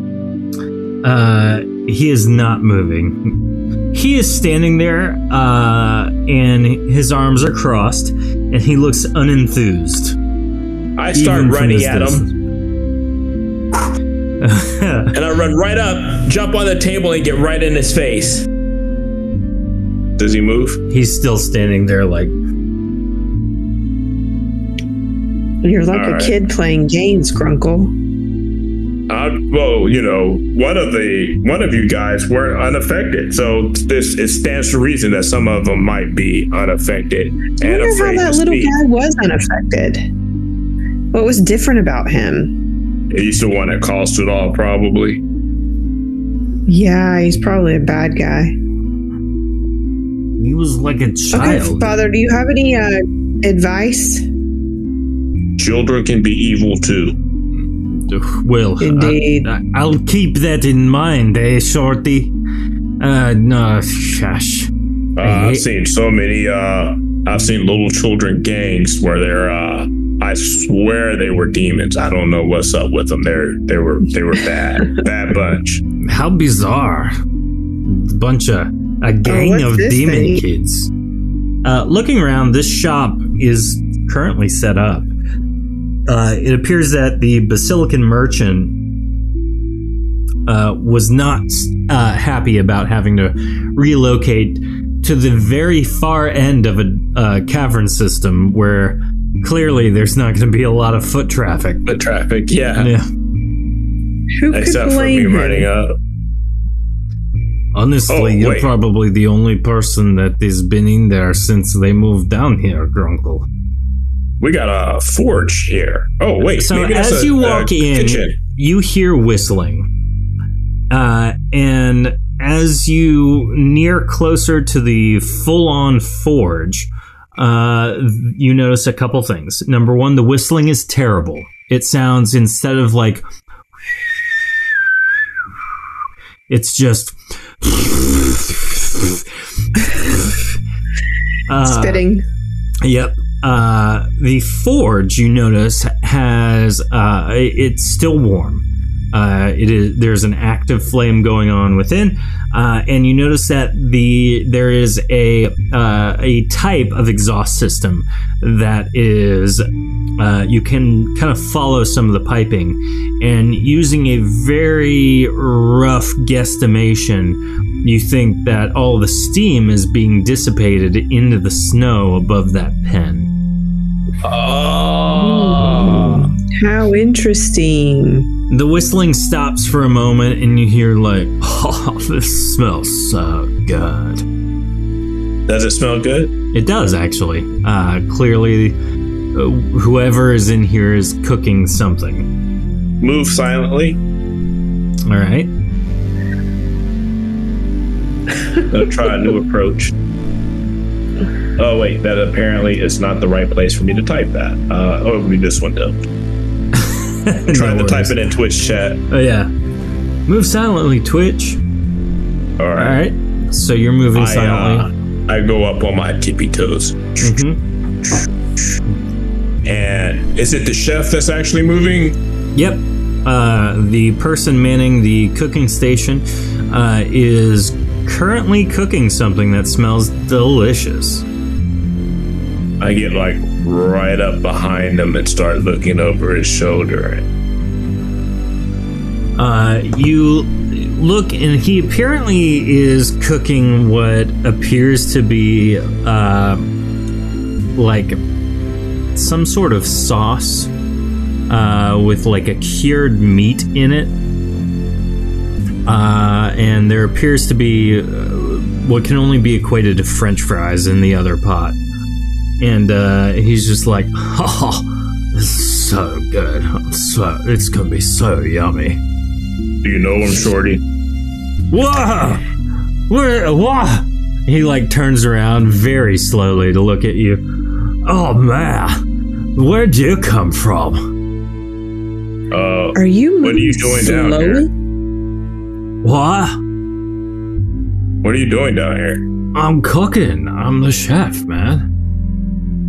Uh, he is not moving. He is standing there, uh, and his arms are crossed, and he looks unenthused. I start running his at him. And I run right up, jump on the table, and get right in his face. Does he move? He's still standing there, like You're like All a right. kid playing games, Grunkle. Uh, well, you know, one of the one of you guys were unaffected, so this it stands to reason that some of them might be unaffected I and wonder how that little speak. guy was unaffected. What was different about him? He's the one that caused it all, probably. Yeah, he's probably a bad guy. He was like a Okay, child. Father, do you have any uh, advice? Children can be evil too. Well, Indeed. I, will keep that in mind, eh, Shorty? Uh, no, shush. Uh, I've seen so many. Uh, I've seen little children gangs where they're. Uh, I swear they were demons. I don't know what's up with them. They're they were they were bad, bad bunch. How bizarre. Bunch of a gang what's of demon thing? kids. Uh, looking around, this shop is currently set up. Uh, it appears that the Basilican merchant uh, was not uh, happy about having to relocate to the very far end of a uh, cavern system where clearly there's not going to be a lot of foot traffic. The traffic, yeah. Yeah. Who could Except for me blame running up. Honestly, Oh, you're wait. probably the only person that has been in there since they moved down here, Grunkle. We got a forge here. Oh wait, So maybe as a- you a walk in, kitchen. you hear whistling. Uh, and as you near closer to the full-on forge, uh, you notice a couple things. Number one, the whistling is terrible. It sounds instead of like, it's just. Uh, Spitting. Yep. Uh, the forge you notice has uh, it's still warm. Uh, it is there's an active flame going on within, uh, and you notice that the there is a uh, a type of exhaust system that is uh, you can kind of follow some of the piping, and using a very rough guesstimation, you think that all the steam is being dissipated into the snow above that pen. Oh. How interesting. The whistling stops for a moment, and you hear like, "Oh, this smells so good." Does it smell good? It does actually. Uh, clearly, uh, whoever is in here is cooking something. Move silently. All right. Gonna try a new approach. Oh wait, that apparently is not the right place for me to type that. Uh, oh, it would be this one though. Trying No to type it in Twitch chat. Oh yeah. Move silently, Twitch. All All right. right. So you're moving I, silently. uh, I go up on my tippy toes. Mhm. And is it the chef that's actually moving? Yep. Uh, the person manning the cooking station uh, is currently cooking something that smells delicious. I get like right up behind him and start looking over his shoulder. Uh, you look, and he apparently is cooking what appears to be uh, like some sort of sauce uh, with like a cured meat in it. Uh, and there appears to be uh, what can only be equated to French fries in the other pot. And uh, he's just like, oh, this is so good. I'm so it's gonna be so yummy. Do you know him, Shorty? Whoa! Where? What? He like turns around very slowly to look at you. Oh man, where'd you come from? Uh, Are you What are you moving doing down here? slowly? What? what are you doing down here? I'm cooking. I'm the chef, man.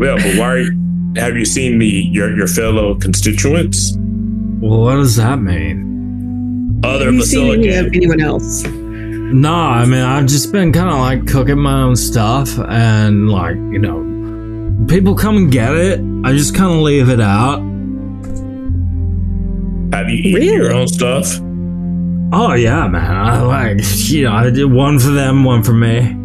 Well, but why? You, have you seen the your your fellow constituents? Well, what does that mean? Other Have you seen any of anyone else? Nah, I mean, I've just been kind of like cooking my own stuff, and like, you know, people come and get it. I just kind of leave it out. Have you eaten Really? your own stuff? Oh yeah, man. I like, you know, I did one for them, one for me.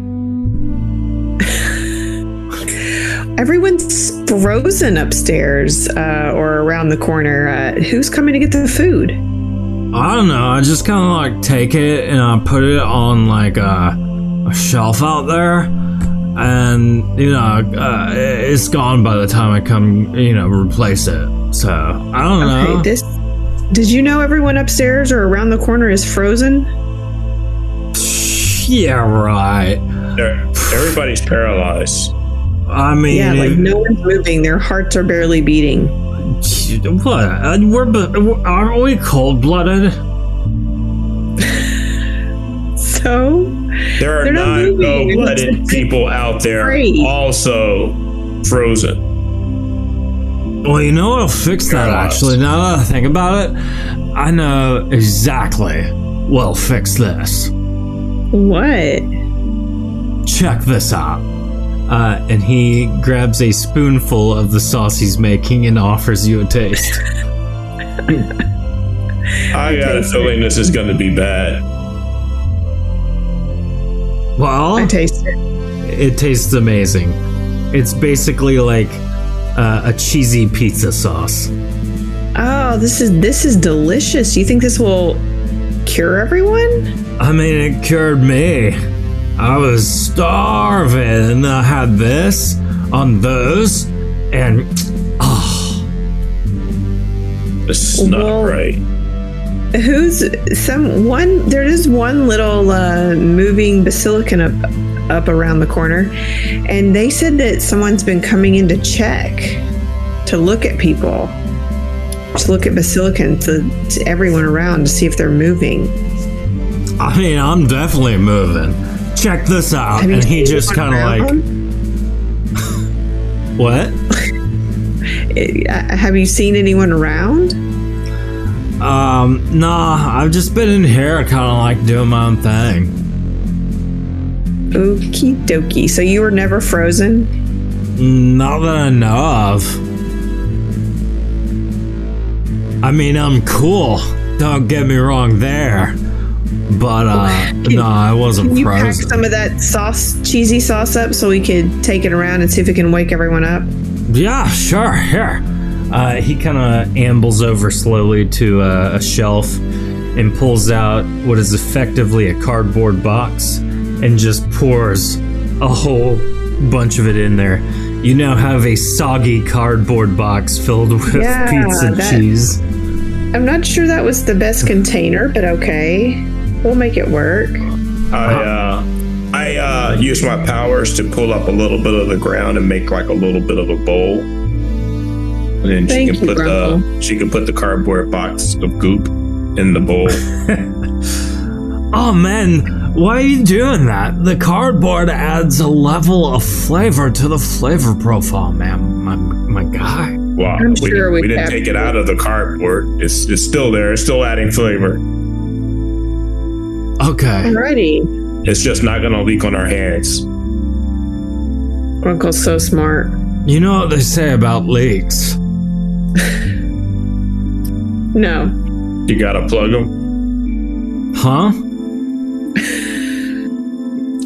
Everyone's frozen upstairs uh, or around the corner. Uh, who's coming to get the food? I don't know. I just kind of like take it and I put it on like a, a shelf out there, and you know uh, it's gone by the time I come, you know, replace it. So I don't know. Okay, this. Did you know everyone upstairs or around the corner is frozen? Yeah, right. Everybody's paralyzed. I mean, Yeah, like if- no one's moving. Their hearts are barely beating. what? Uh, We're bu- aren't we cold blooded? So There are They're not cold-blooded people out there Great. also frozen. Well, you know what'll fix that Paralyzed. actually. Now that I think about it, I know exactly what'll fix this. what? Check this out. Uh, and he grabs a spoonful of the sauce he's making and offers you a taste. I got a feeling this is going to be bad. Well, I taste it. it tastes amazing. It's basically like uh, a cheesy pizza sauce. Oh, this is this is delicious. You think this will cure everyone? I mean, it cured me. I was starving, and I had this on those, and This is not Well- right. Who's some one? There is one little uh, moving basilican up up around the corner, and they said that someone's been coming in to check to look at people, to look at basilicans to, to everyone around to see if they're moving. I mean, I'm definitely moving. Check this out. And he just kind of like, what? Have you seen anyone around? Um, nah, I've just been in here kind of like doing my own thing. Okie dokie. So you were never frozen? Not that I know of. I mean, I'm cool. Don't get me wrong there. But, uh, no, I wasn't Can you pack some of that sauce, cheesy sauce up so we could take it around and see if we can wake everyone up? Yeah, sure, here. Uh, he kind of ambles over slowly to uh, a shelf and pulls out what is effectively a cardboard box and just pours a whole bunch of it in there. You now have a soggy cardboard box filled with Yeah, pizza that- cheese. I'm not sure that was the best container, but okay. We'll make it work. I uh, I uh, use my powers to pull up a little bit of the ground and make like a little bit of a bowl. And then Thank she can you, put Grunkle. the she can put the cardboard box of goop in the bowl. Oh man, why are you doing that? The cardboard adds a level of flavor to the flavor profile, man. My, my guy. Wow, I'm we, sure we, we didn't take it to. out of the cardboard. It's it's still there. It's still adding flavor. Okay. Alrighty. It's just not gonna leak on our hands. Grunkle's so smart. You know what they say about leaks? No. You gotta plug them. Huh?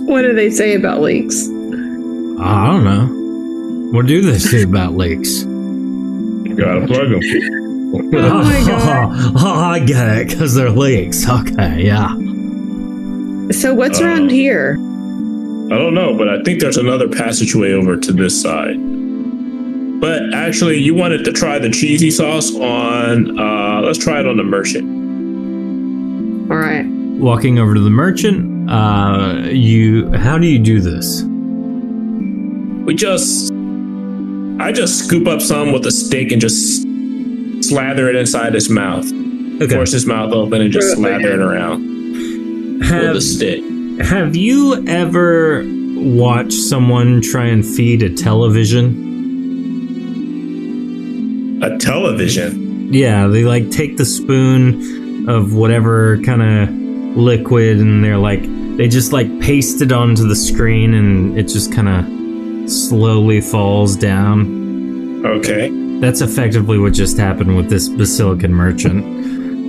What do they say about leaks? I don't know. What do they say about leaks? You gotta plug them. Oh my God. oh, I get it, because they're leaks. Okay, yeah. So what's Uh, around here? I don't know, but I think there's another passageway over to this side. But actually, you wanted to try the cheesy sauce on. Uh, let's try it on the merchant. All right. Walking over to the merchant, uh, you. How do you do this? We just, I just scoop up some with a stick and just slather it inside his mouth. Okay. Force his mouth open and just slather it around with Have, a stick. have you ever watched someone try and feed a television? A television. Yeah, they like take the spoon of whatever kind of liquid and they're like they just like paste it onto the screen and it just kind of slowly falls down. Okay. That's effectively what just happened with this basilican merchant.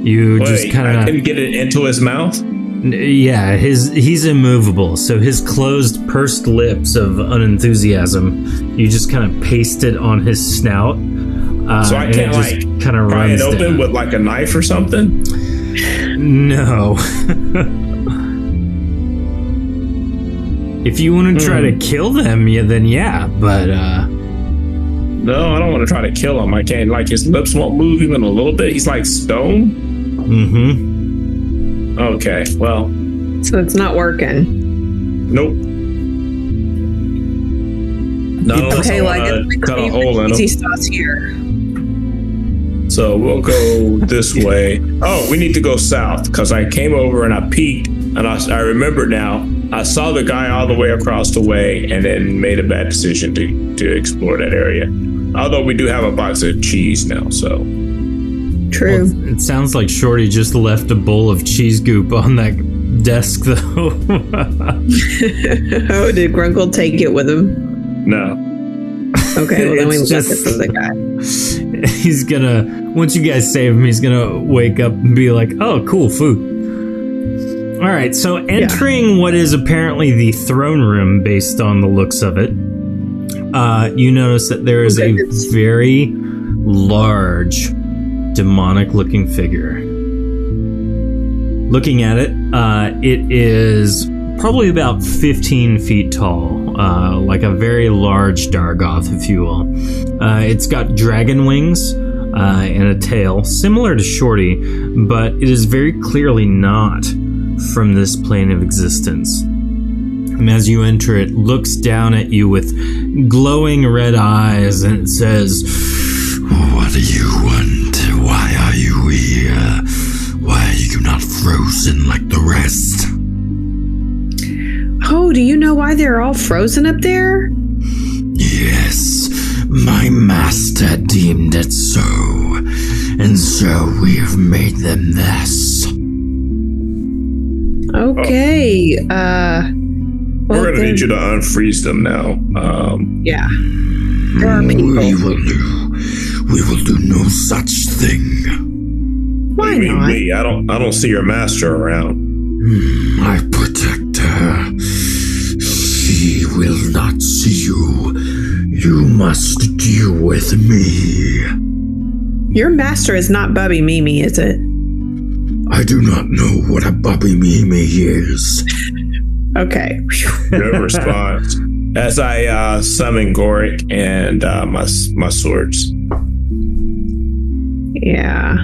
You just Wait, kind I of can get it into his mouth. Yeah, his he's immovable. So his closed, pursed lips of unenthusiasm, you just kind of paste it on his snout. Uh, So I can't like kind of pry it open down. with like a knife or something. No. if you want to try to kill them, yeah, then yeah. But uh, No, I don't want to try to kill him. I can't. Like his lips won't move even a little bit. He's like stone. hmm Okay, well, So it's not working. nope. No, Okay, like wanna it's cut a hole in easy sauce here. So we'll go this way. Oh, we need to go south because I came over and I peeked and I, I remember now. I saw the guy all the way across the way and then made a bad decision to, to explore that area. Although we do have a box of cheese now, so True. it sounds like Shorty just left a bowl of cheese goop on that desk, though. oh, did Grunkle take it with him? no. Okay, well then we It's left it just- for the guy. he's gonna once you guys save him, he's gonna wake up and be like, "Oh, cool food." All right, so entering what is apparently the throne room, based on the looks of it, uh, you notice that there is Okay, a very large, demonic-looking figure. Looking at it, uh, it is probably about 15 feet tall, uh, like a very large Dargoth, if you will. Uh, it's got dragon wings uh, and a tail, similar to Shorty, but it is very clearly not from this plane of existence. And as you enter, it looks down at you with glowing red eyes and it says, What do you want? Why are you here? Why are you not frozen like the rest? Oh, do you know why they're all frozen up there? Yes, my master deemed it so, and so we have made them this. Okay. Uh well, We're gonna then- need you to unfreeze them now. Um, Yeah. There are We will do. We will do no such thing. Why I mean, not? we, I don't. I don't see your master around. My protector. She will not see you. You must deal with me. Your master is not Bubby Mimi, is it? I do not know what a Bobby Mimi is. Okay. No response. As I uh, summon Goric and uh, my my swords. Yeah.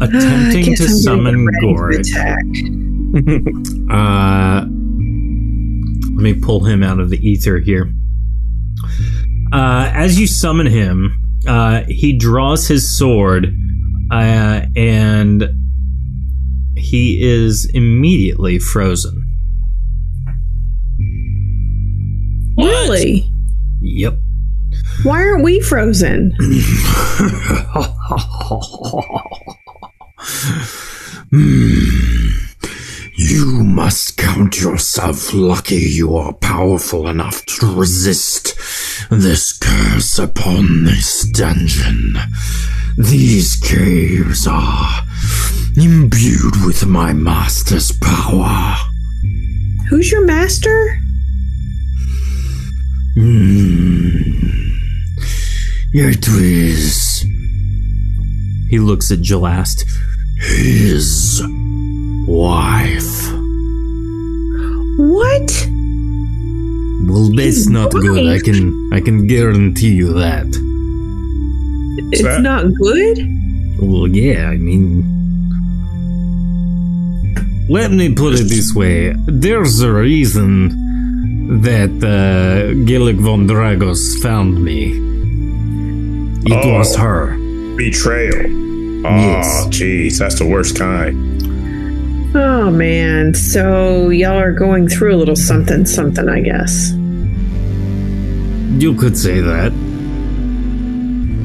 attempting Guess to I'm summon getting ready to Uh, let me pull him out of the ether here. Uh, as you summon him, uh, he draws his sword, uh, and he is immediately frozen. Really? Yep. Why aren't we frozen? Hmm. You must count yourself lucky you are powerful enough to resist this curse upon this dungeon. These caves are imbued with my master's power. Who's your master? Hmm. It is He looks at Jalast. his wife. What? Well, that's not good. I can I can guarantee you that. It's that- not good? Well, yeah, I mean. Let me put it this way there's a reason that uh, Gillick von Dragos found me. It Oh. was her. Betrayal. Oh, Yes. jeez, that's the worst kind. Oh man. So y'all are going through a little something something, I guess. You could say that.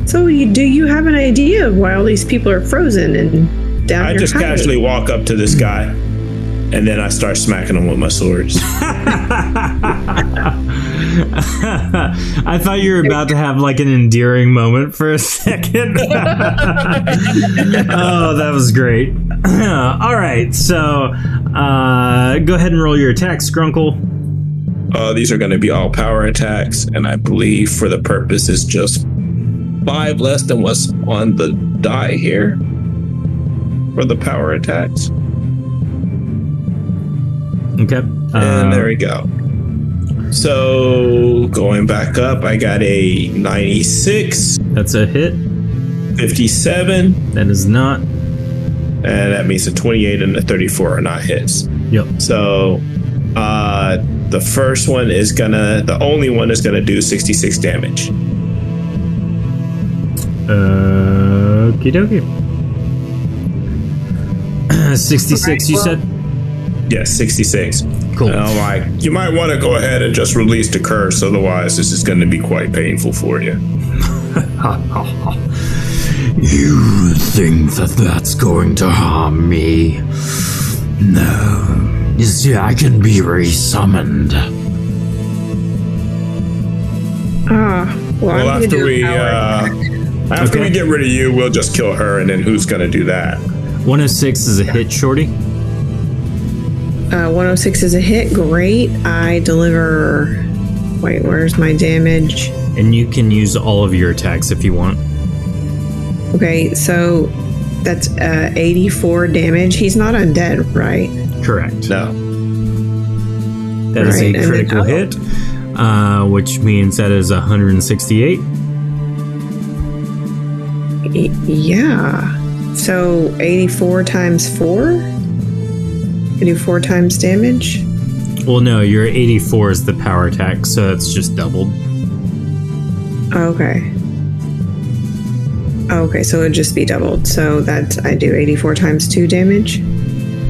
So you, do you have an idea of why all these people are frozen and down I here just hiding? casually walk up to this guy and then I start smacking them with my swords. I thought you were about to have like an endearing moment for a second. oh, that was great. All right, so uh, go ahead and roll your attacks, Grunkle. Uh, these are going to be all power attacks, and I believe for the purpose is just five less than what's on the die here for the power attacks. Okay. And Uh, there we go. So going back up, I got a 96, That's a hit. 57, That is not. and that means a 28 and a 34 are not hits. Yep. So uh, the first one is gonna, the only one is gonna do 66 damage. Okie dokie. 66, you said? Yes, 66. Cool. And I'm like, you might want to go ahead and just release the curse, otherwise, this is going to be quite painful for you. You think that that's going to harm me? No. You see, I can be resummoned. Ah, well, I'm Well, after do we uh, after Okay. we get rid of you, we'll just kill her, and then who's going to do that? 106 is a hit, Shorty. Uh, 106 is a hit. Great. I deliver. Wait, where's my damage? And you can use all of your attacks if you want. Okay, so that's uh, 84 damage. He's not undead, right? Correct. No. That is Right, and a then- critical oh. hit, uh, which means that is 168. Yeah. So 84 times 4? I do 4 times damage? Well, no, your 84 is the power attack, so it's just doubled. Okay. Okay, so it'd just be doubled. So that I do 84 times 2 damage.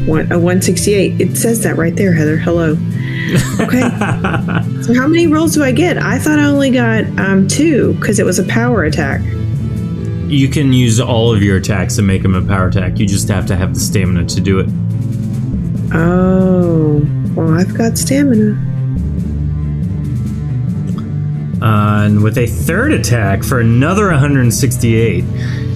One, a 168. It says that right there, Heather. Hello. Okay. so how many rolls do I get? I thought I only got um, two because it was a power attack. You can use all of your attacks and make them a power attack. You just have to have the stamina to do it. Oh, well, I've got stamina. Uh, and with a third attack for another 168,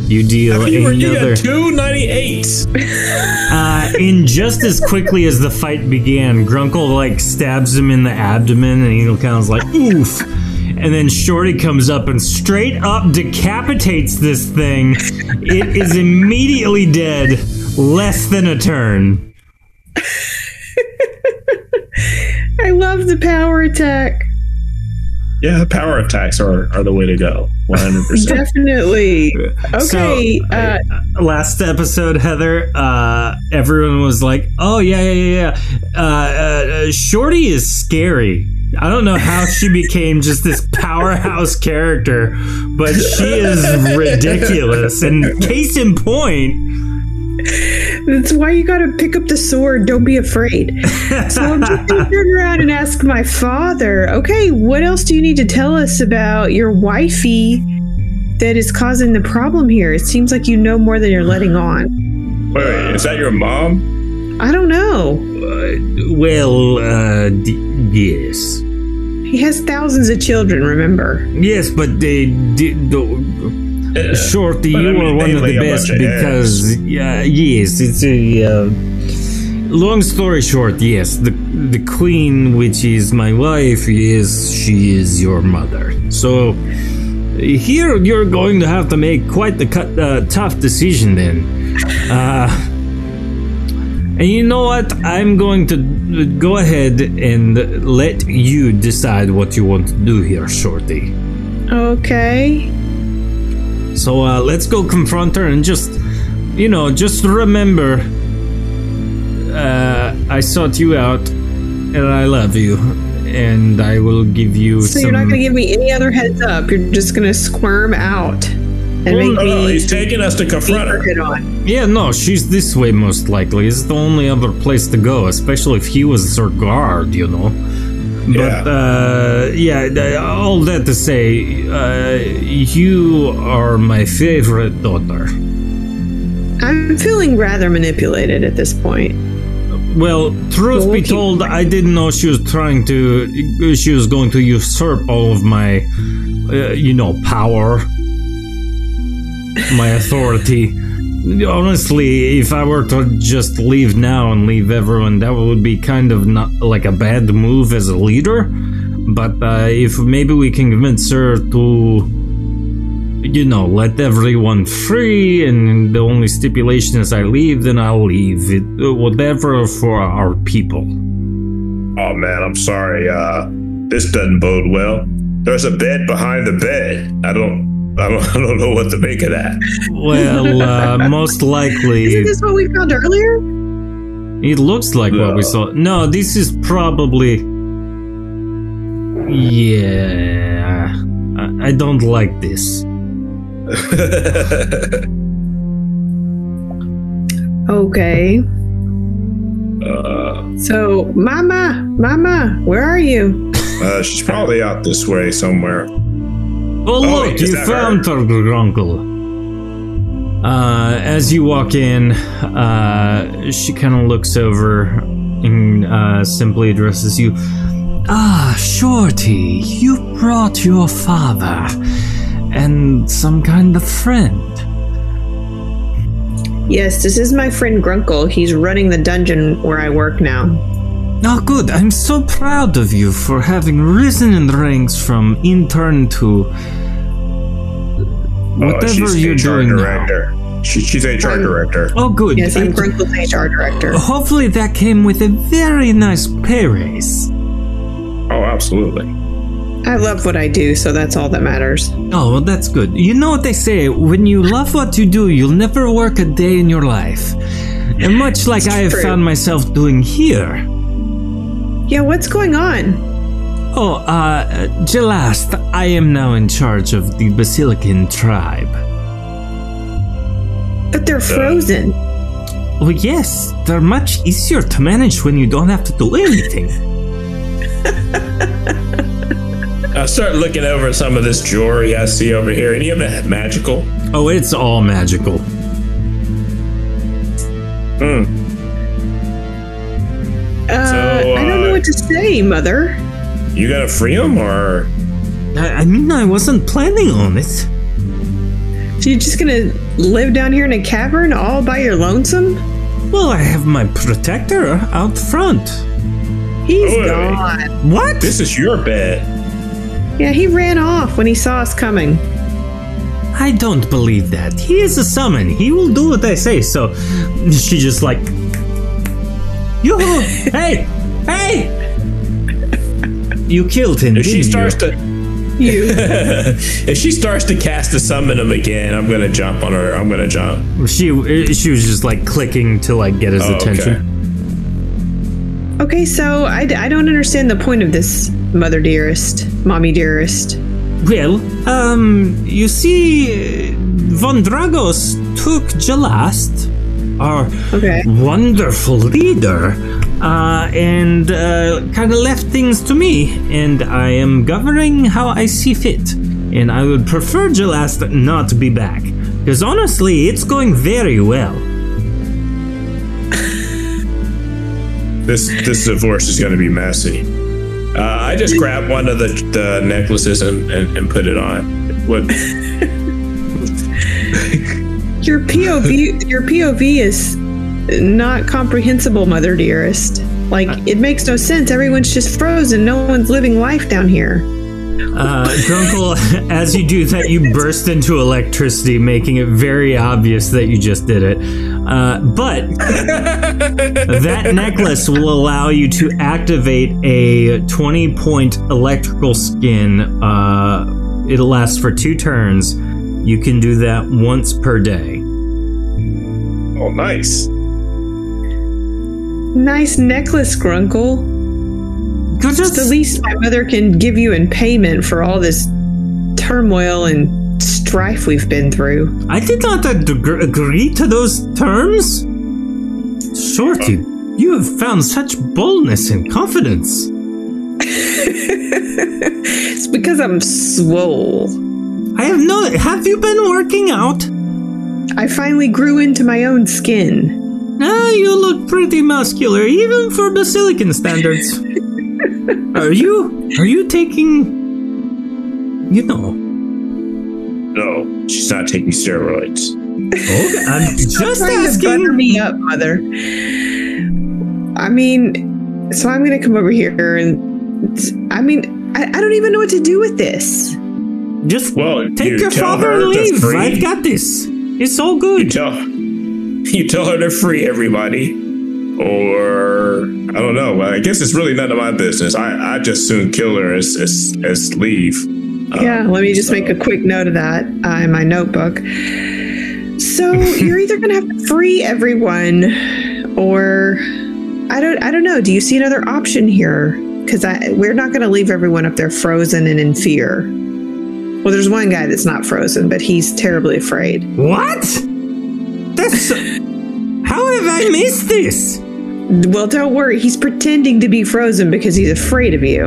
you deal You were another. got two 98s. Uh, in just as quickly as the fight began, Grunkle like stabs him in the abdomen, and he kind of like oof. And then Shorty comes up and straight up decapitates this thing. It is immediately dead, less than a turn. I love the power attack. Yeah, power attacks are, are the way to go. 100%. Definitely. Okay. So, uh, last episode, Heather, uh, everyone was like, "Oh yeah, yeah, yeah, yeah. Uh, uh, Shorty is scary." I don't know how she became just this powerhouse character, but she is ridiculous. And case in point, That's why you gotta pick up the sword. Don't be afraid. So I'm just gonna turn around and ask my father, okay, what else do you need to tell us about your wifey that is causing the problem here? It seems like you know more than you're letting on. Wait, wait, is that your mom? I don't know. well, uh, d- yes, He has thousands of children, remember? yes, but they did. Yeah. Shorty, But I you mean, are one of the best bunch of eggs. because, uh, yes, it's a. Uh, long story short, yes, the the queen, which is my wife, yes, she is your mother. So here you're going to have to make quite the cut, uh, tough decision then. Uh, and you know what? I'm going to go ahead and let you decide what you want to do here, Shorty. Okay. So uh, let's go confront her and just, you know, just remember, uh, I sought you out, and I love you, and I will give you So some. you're not gonna give me any other heads up. You're just gonna squirm out and Well, make no, me he's taking us to confront her her. on. yeah, no, she's this way most likely. It's the only other place to go, especially if he was her guard, you know. But uh, yeah, all that to say, uh, you are my favorite daughter. I'm feeling rather manipulated at this point. Well, truth Well, be we'll keep- told, I didn't know she was trying to. She was going to usurp all of my, uh, you know, power, my authority. Honestly, if I were to just leave now and leave everyone, that would be kind of not like a bad move as a leader. But uh, if maybe we can convince her to, you know, let everyone free, and the only stipulation is I leave, then I'll leave. It, whatever for our people. Oh man, I'm sorry. Uh, this doesn't bode well. There's a bed behind the bed. I don't, I don't, I don't know what to make of that. Well, uh, most likely, Isn't this what we found earlier? it looks like what we saw. No, this is probably. Yeah. I, I don't like this. Okay. uh, So, Mama, Mama, where are you? uh, she's probably out this way somewhere. Oh, look, you found her, uncle. Uh, as you walk in, uh, she kind of looks over and uh, simply addresses you. Ah, Shorty, you brought your father and some kind of friend. Yes, this is my friend Grunkle. He's running the dungeon where I work now. Oh, good. I'm so proud of you for having risen in the ranks from intern to whatever she's you're HR doing now. director. She, she's HR Um, director. Oh, good. Yes, I'm It- Grunkle's HR director. Hopefully that came with a very nice pay raise. Oh, absolutely. I love what I do, so that's all that matters. Oh, well, that's good. You know what they say when you love what you do, you'll never work a day in your life. And much like I have true. found myself doing here. Yeah, what's going on? Oh, uh, Jalast, I am now in charge of the Basilican tribe. But they're frozen. Well, yes, they're much easier to manage when you don't have to do anything. I start looking over some of this jewelry I see over here. Any of it magical? Oh, it's all magical. Uh, So, I don't know uh, what to say, Mother. You gotta free him, or I, I mean, I wasn't planning on it. So you're just gonna live down here in a cavern all by your lonesome? Well, I have my protector out front. He's Oi. gone. What? this is your bed. Yeah, he ran off when he saw us coming. I don't believe that. He is a summon. He will do what I say. So she just like, you, hey, hey, you killed him. If she didn't starts you? to You. if she starts to cast a summon him again, I'm gonna jump on her. I'm gonna jump. She she was just like clicking to like get his Oh, okay. attention. okay, so I, I don't understand the point of this, Mother Dearest, Mommy Dearest. Well, um, you see, Von Dragos took Jalast, our Okay. wonderful leader, uh, and uh, kind of left things to me, and I am governing how I see fit. And I would prefer Jalast not to be back, because honestly, it's going very well. This this divorce is gonna be messy. Uh, I just grabbed one of the, the necklaces and, and, and put it on. What? Your POV, your POV is not comprehensible, Mother Dearest. Like it makes no sense. Everyone's just frozen. No one's living life down here. Uh, Grunkle, as you do that, you burst into electricity, making it very obvious that you just did it. Uh, but that necklace will allow you to activate a 20 point electrical skin. Uh, it'll last for two turns. You can do that once per day. Oh, nice. Nice necklace, Grunkle. Good It's the least my mother can give you in payment for all this turmoil and strife we've been through. I did not ag- agree to those terms. Shorty, you have found such boldness and confidence. It's because I'm swole. I have no. Have you been working out? I finally grew into my own skin. Ah, you look pretty muscular, even for the silicon standards. are you? Are you taking? You know. No, she's not taking steroids. Okay, I'm just Trying to butter asking. me up, mother. I mean, so I'm going to come over here and I mean, I, I don't even know what to do with this. Just Well, take you your father and leave. I've got this. It's all You good. tell you tell her to free everybody, or I don't know. I guess it's really none of my business. I I just soon kill her as as, as leave. Um, Yeah, let me just make a quick note of that uh, in my notebook. So you're either going to have to free everyone, or I don't. I don't know. Do you see another option here? Because we're not going to leave everyone up there frozen and in fear. Well, there's one guy that's not frozen, but he's terribly afraid. What? That's. How have I missed this? Well, don't worry. He's pretending to be frozen because he's afraid of you,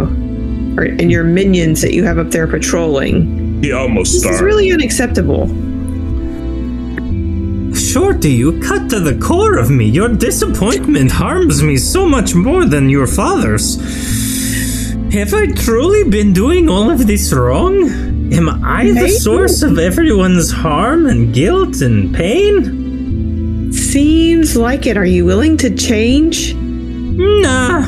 or, and your minions that you have up there patrolling. He almost This is really unacceptable. Shorty, you cut to the core of me. Your disappointment harms me so much more than your father's. Have I truly been doing all of this wrong? Am I the source of everyone's harm and guilt and pain? Seems like it. Are you willing to change? Nah.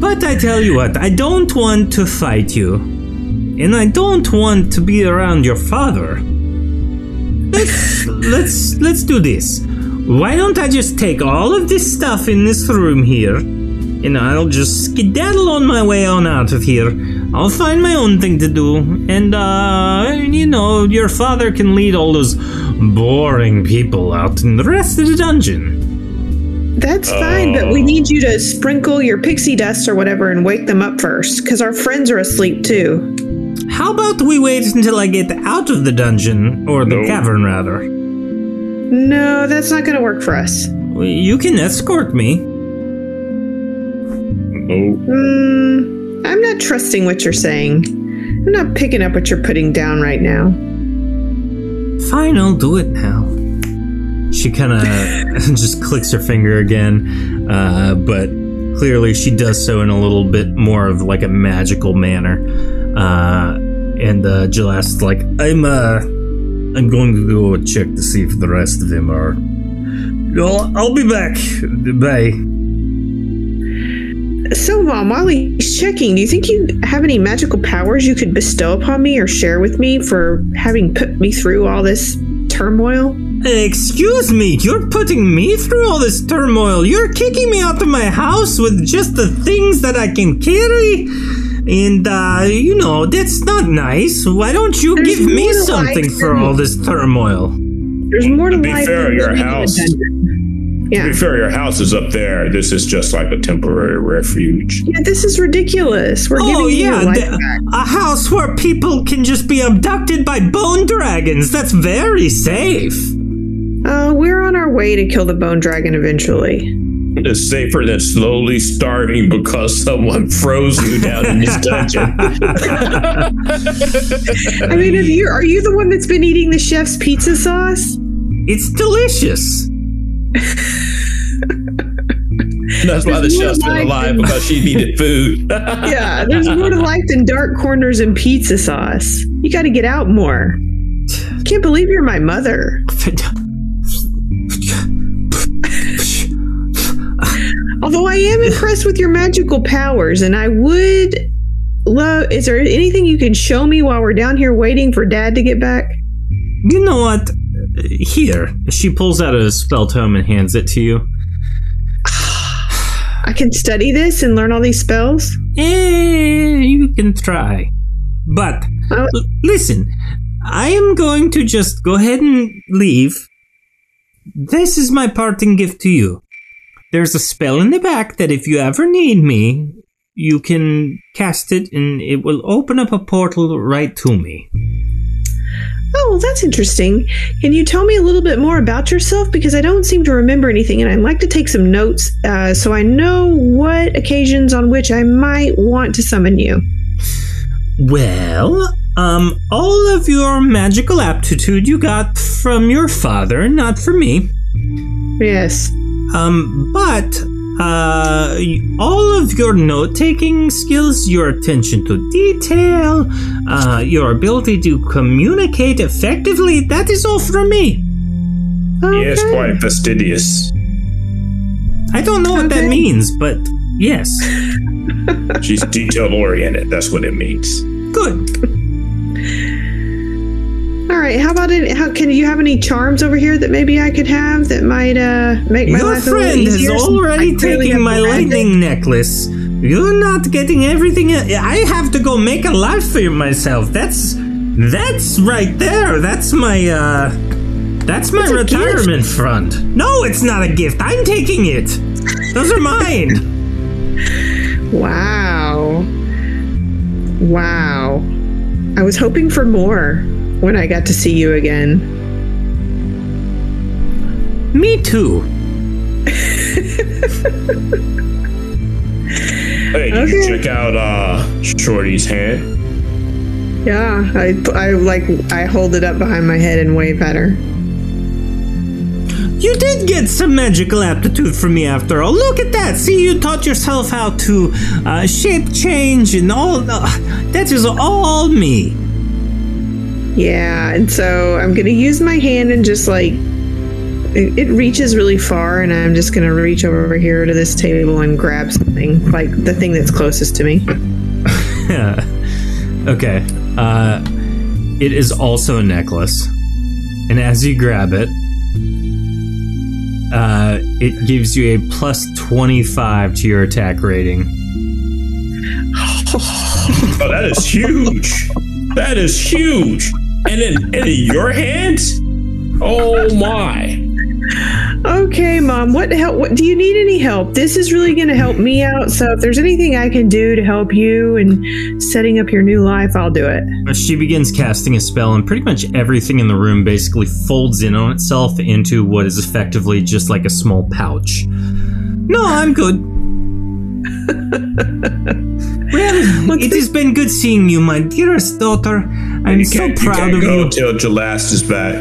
but I tell you what, I don't want to fight you. And I don't want to be around your father. Let's let's let's do this. Why don't I just take all of this stuff in this room here, and I'll just skedaddle on my way on out of here. I'll find my own thing to do, and uh, you know, your father can lead all those boring people out in the rest of the dungeon. That's fine, but we need you to sprinkle your pixie dust or whatever and wake them up first, because our friends are asleep too. How about we wait until I get out of the dungeon, or the No. cavern rather? No, that's not going to work for us. You can escort me. No. Mm, I'm not trusting what you're saying. I'm not picking up what you're putting down right now. Fine, I'll do it now. She kind of just clicks her finger again, uh, but clearly she does so in a little bit more of like a magical manner. Uh, and uh, Jalast's like, I'm uh, I'm going to go check to see if the rest of them are. I'll be back. Bye. So, while he's checking, do you think you have any magical powers you could bestow upon me or share with me for having put me through all this turmoil? Excuse me, you're putting me through all this turmoil. You're kicking me out of my house with just the things that I can carry. And, uh, you know, that's not nice. Why don't you There's give me something for all this turmoil? There's more to, To be life fair, than your living in house- dungeon. To be fair, your house is up there. This is just like a temporary refuge. yeah, this is ridiculous. We're Oh, giving you yeah, your life the- back. a house where people can just be abducted by bone dragons. That's very safe. Uh, we're on our way to kill the bone dragon eventually. It's safer than slowly starving because someone froze you down in this dungeon. I mean, if you are you the one that's been eating the chef's pizza sauce? It's delicious. That's why the There's more chef's been alive in- because she needed food. Yeah, there's more to life than dark corners and pizza sauce. You got to get out more. Can't believe you're my mother. Although I am impressed with your magical powers, and I would love. Is there anything you can show me while we're down here waiting for Dad to get back? You know what? Here. She pulls out a spell tome and hands it to you. I can study this and learn all these spells. Eh, you can try. But, Oh. l- listen, I am going to just go ahead and leave. This is my parting gift to you. There's a spell in the back that if you ever need me, you can cast it and it will open up a portal right to me. Oh, well, that's interesting. Can you tell me a little bit more about yourself? Because I don't seem to remember anything, and I'd like to take some notes uh, so I know what occasions on which I might want to summon you. Well, Um, all of your magical aptitude you got from your father, not from me. Yes. Um, but uh, all of your note-taking skills, your attention to detail, uh, your ability to communicate effectively—that is all from me. He is quite fastidious. I don't know what that means, but yes, She's detail oriented. That's what it means. good. All right. How about it? How can you have any charms over here that maybe I could have that might uh make my Your life a little friend has easier? since already taken my lightning necklace. You're not getting everything. I have to go make a life for myself. That's that's right there. That's my uh that's my It's a retirement fund. No, it's not a gift. I'm taking it. Those are mine. Wow. Wow. I was hoping for more when I got to see you again. Me too. Hey, did you Okay. check out uh Shorty's hand? Yeah, I, I like I hold it up behind my head and wave at her. You did get some magical aptitude from me after all. Look at that. See, you taught yourself how to uh, shape change and all. Uh, that is all me. Yeah, and so I'm gonna use my hand and just like it, it reaches really far, and I'm just gonna reach over here to this table and grab something like the thing that's closest to me. okay. Uh, it is also a necklace, and as you grab it, uh, it gives you a plus twenty-five to your attack rating. Oh, that is huge. That is huge. And in, and in your hands? Oh my. Okay, mom, what help? What do you need any help? This is really gonna help me out. So if there's anything I can do to help you and setting up your new life, I'll do it. She begins casting a spell, and pretty much everything in the room basically folds in on itself into what is effectively just like a small pouch. No, I'm good. well, it has been good seeing you, my dearest daughter. I'm You so can't, you proud can't of go you. until Jalast is back.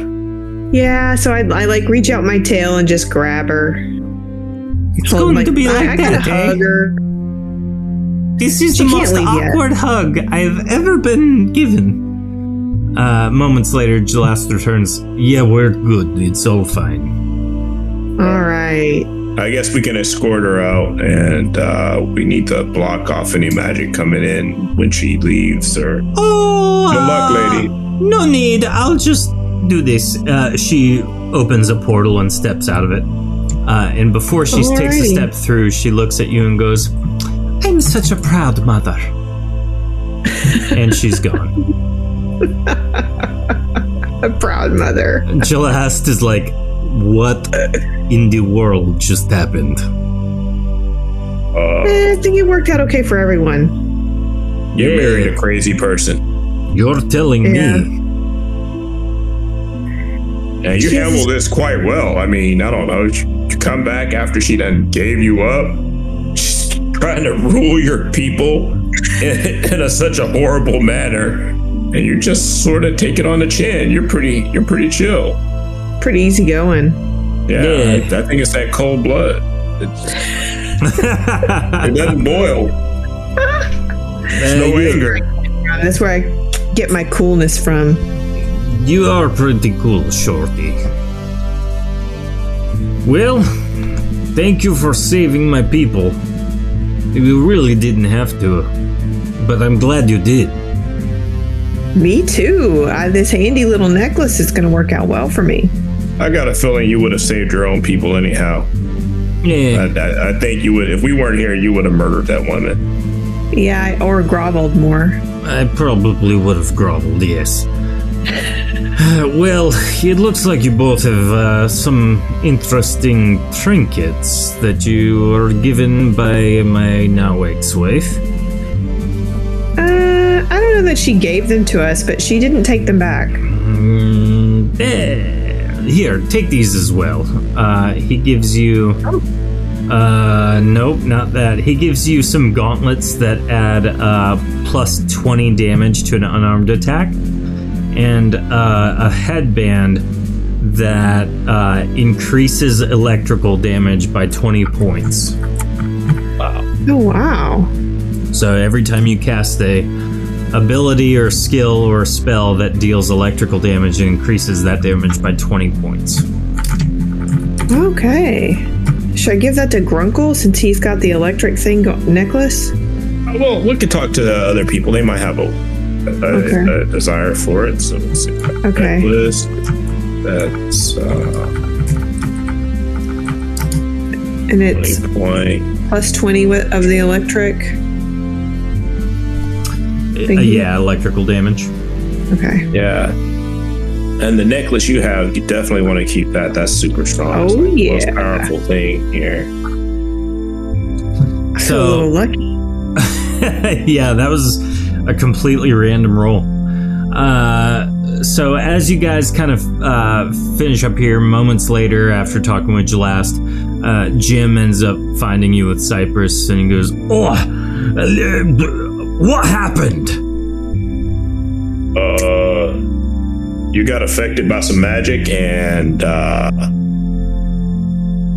Yeah, so I, I like reach out my tail and just grab her. It's Hold, going to be I- like I, gotta that, eh? hug her. This is She the most leave yet. awkward hug I've ever been given. Uh, moments later, Jalast returns. Yeah, we're good. It's all fine. All right. I guess we can escort her out, and uh, we need to block off any magic coming in when she leaves. Or Oh, Good luck, uh, lady. No need. I'll just do this. Uh, she opens a portal and steps out of it. Uh, and before she takes a step through, she looks at you and goes, "I'm such a proud mother." and she's gone. A proud mother. Jalast is like, "What in the world just happened?" uh, Eh, I think it worked out okay for everyone. you Yeah. married a crazy person, You're telling Yeah. me. and you Jesus. handled this quite well. I mean, I don't know. You you come back after she done gave you up, she's trying to rule your people in, in a, such a horrible manner, and you just sort of take it on the chin. You're pretty. You're pretty chill. Pretty easy going. Yeah, Yeah. I, I think it's that cold blood. It doesn't boil. There's no anger. That's where I get my coolness from. You are pretty cool, Shorty. Well, thank you for saving my people. You really didn't have to, but I'm glad you did. Me too. Uh, this handy little necklace is going to work out well for me. I got a feeling you would have saved your own people anyhow. Yeah, I, I think you would. If we weren't here, you would have murdered that woman. Yeah, or groveled more. I probably would have groveled, yes. well, it looks like you both have uh, some interesting trinkets that you were given by my now ex wife. Uh, I don't know that she gave them to us, but she didn't take them back. Mm, there. Here, take these as well. Uh, he gives you Uh, nope, not that. He gives you some gauntlets that add uh, plus 20 damage to an unarmed attack, and uh, a headband that uh, increases electrical damage by 20 points. Wow. Oh wow. So every time you cast a ability or skill or spell that deals electrical damage, and increases that damage by 20 points. Okay. Should I give that to Grunkle since he's got the electric thing go- necklace? Well, we could talk to the other people. They might have a, a, Okay. a desire for it. So let's see. Okay. Necklace. That's uh, And it's 20 point. plus 20 of the electric. Uh, yeah, electrical damage. Okay. Yeah. And the necklace you have, you definitely want to keep that. That's super strong. It's Oh, like the most powerful thing here. I feel a little So, lucky. yeah, that was a completely random roll. Uh, so as you guys kind of uh, finish up here, moments later, after talking with Jalast, uh, Jim ends up finding you with Cypress, and he goes, "Oh, what happened?" Uh, you got affected by some magic and uh,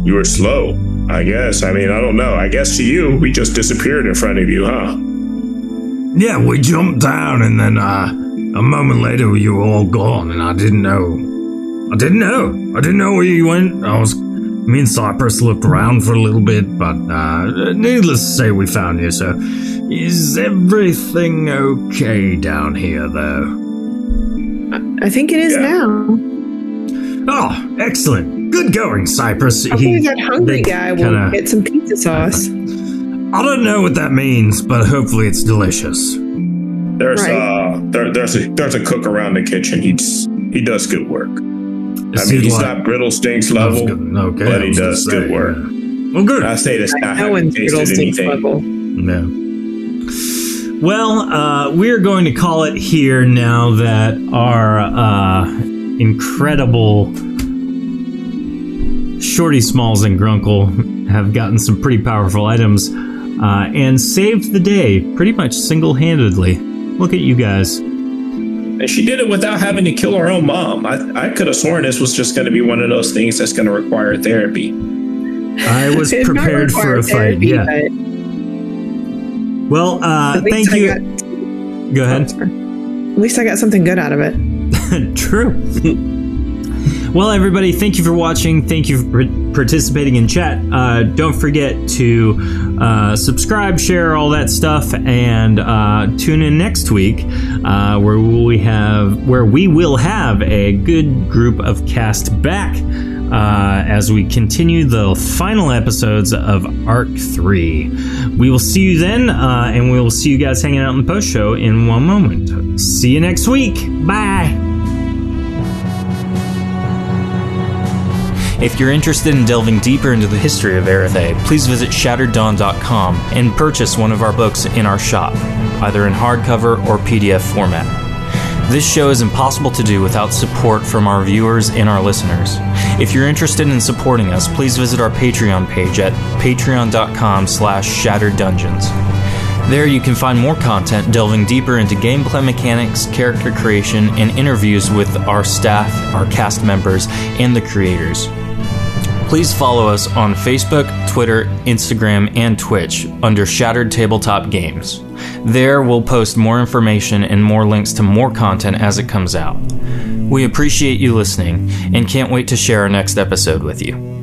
you were slow, I guess. I mean, I don't know. I guess to you, we just disappeared in front of you, huh? Yeah, we jumped down, and then uh, a moment later, you were all gone, and I didn't know. I didn't know. I didn't know where you went. I was. Me and Cypress looked around for a little bit, but uh, needless to say, we found you. So, is everything okay down here, though? I think it is Yeah. now. Oh, excellent. Good going, Cypress. Hopefully that hungry guy kinda- get some pizza sauce. I don't know what that means, but hopefully it's delicious. There's Right. uh, there, there's a there's a cook around the kitchen. He's he does good work. I mean, he's like- not brittle stinks level, gonna- okay, but he does say, good work. yeah. Well, good. I say this. I No haven't one's tasted fiddlesticks anything. level. No. Well, uh, we're going to call it here now that our uh, incredible Shorty Smalls and Grunkle have gotten some pretty powerful items uh, and saved the day pretty much single handedly. Look at you guys. And she did it without having to kill her own mom. I, I could have sworn this was just going to be one of those things that's going to require therapy. I was prepared for require a fight. therapy, Yeah. but Well, uh, thank I you. got- Go ahead. At least I got something good out of it. True. Well, everybody, thank you for watching. Thank you for participating in chat. Uh, don't forget to uh, subscribe, share all that stuff, and uh, tune in next week, uh, where we have where we will have a good group of cast back. Uh, as we continue the final episodes of Arc 3. We will see you then, uh, and we will see you guys hanging out in the post show in one moment. See you next week. Bye. If you're interested in delving deeper into the history of Erethe, please visit shattereddawn.com and purchase one of our books in our shop, either in hardcover or PDF format. This show is impossible to do without support from our viewers and our listeners. If you're interested in supporting us, please visit our Patreon page at patreon.com slash shattereddungeons. There you can find more content delving deeper into gameplay mechanics, character creation, and interviews with our staff, our cast members, and the creators. Please follow us on Facebook, Twitter, Instagram, and Twitch under Shattered Tabletop Games. There we'll post more information and more links to more content as it comes out. We appreciate you listening and can't wait to share our next episode with you.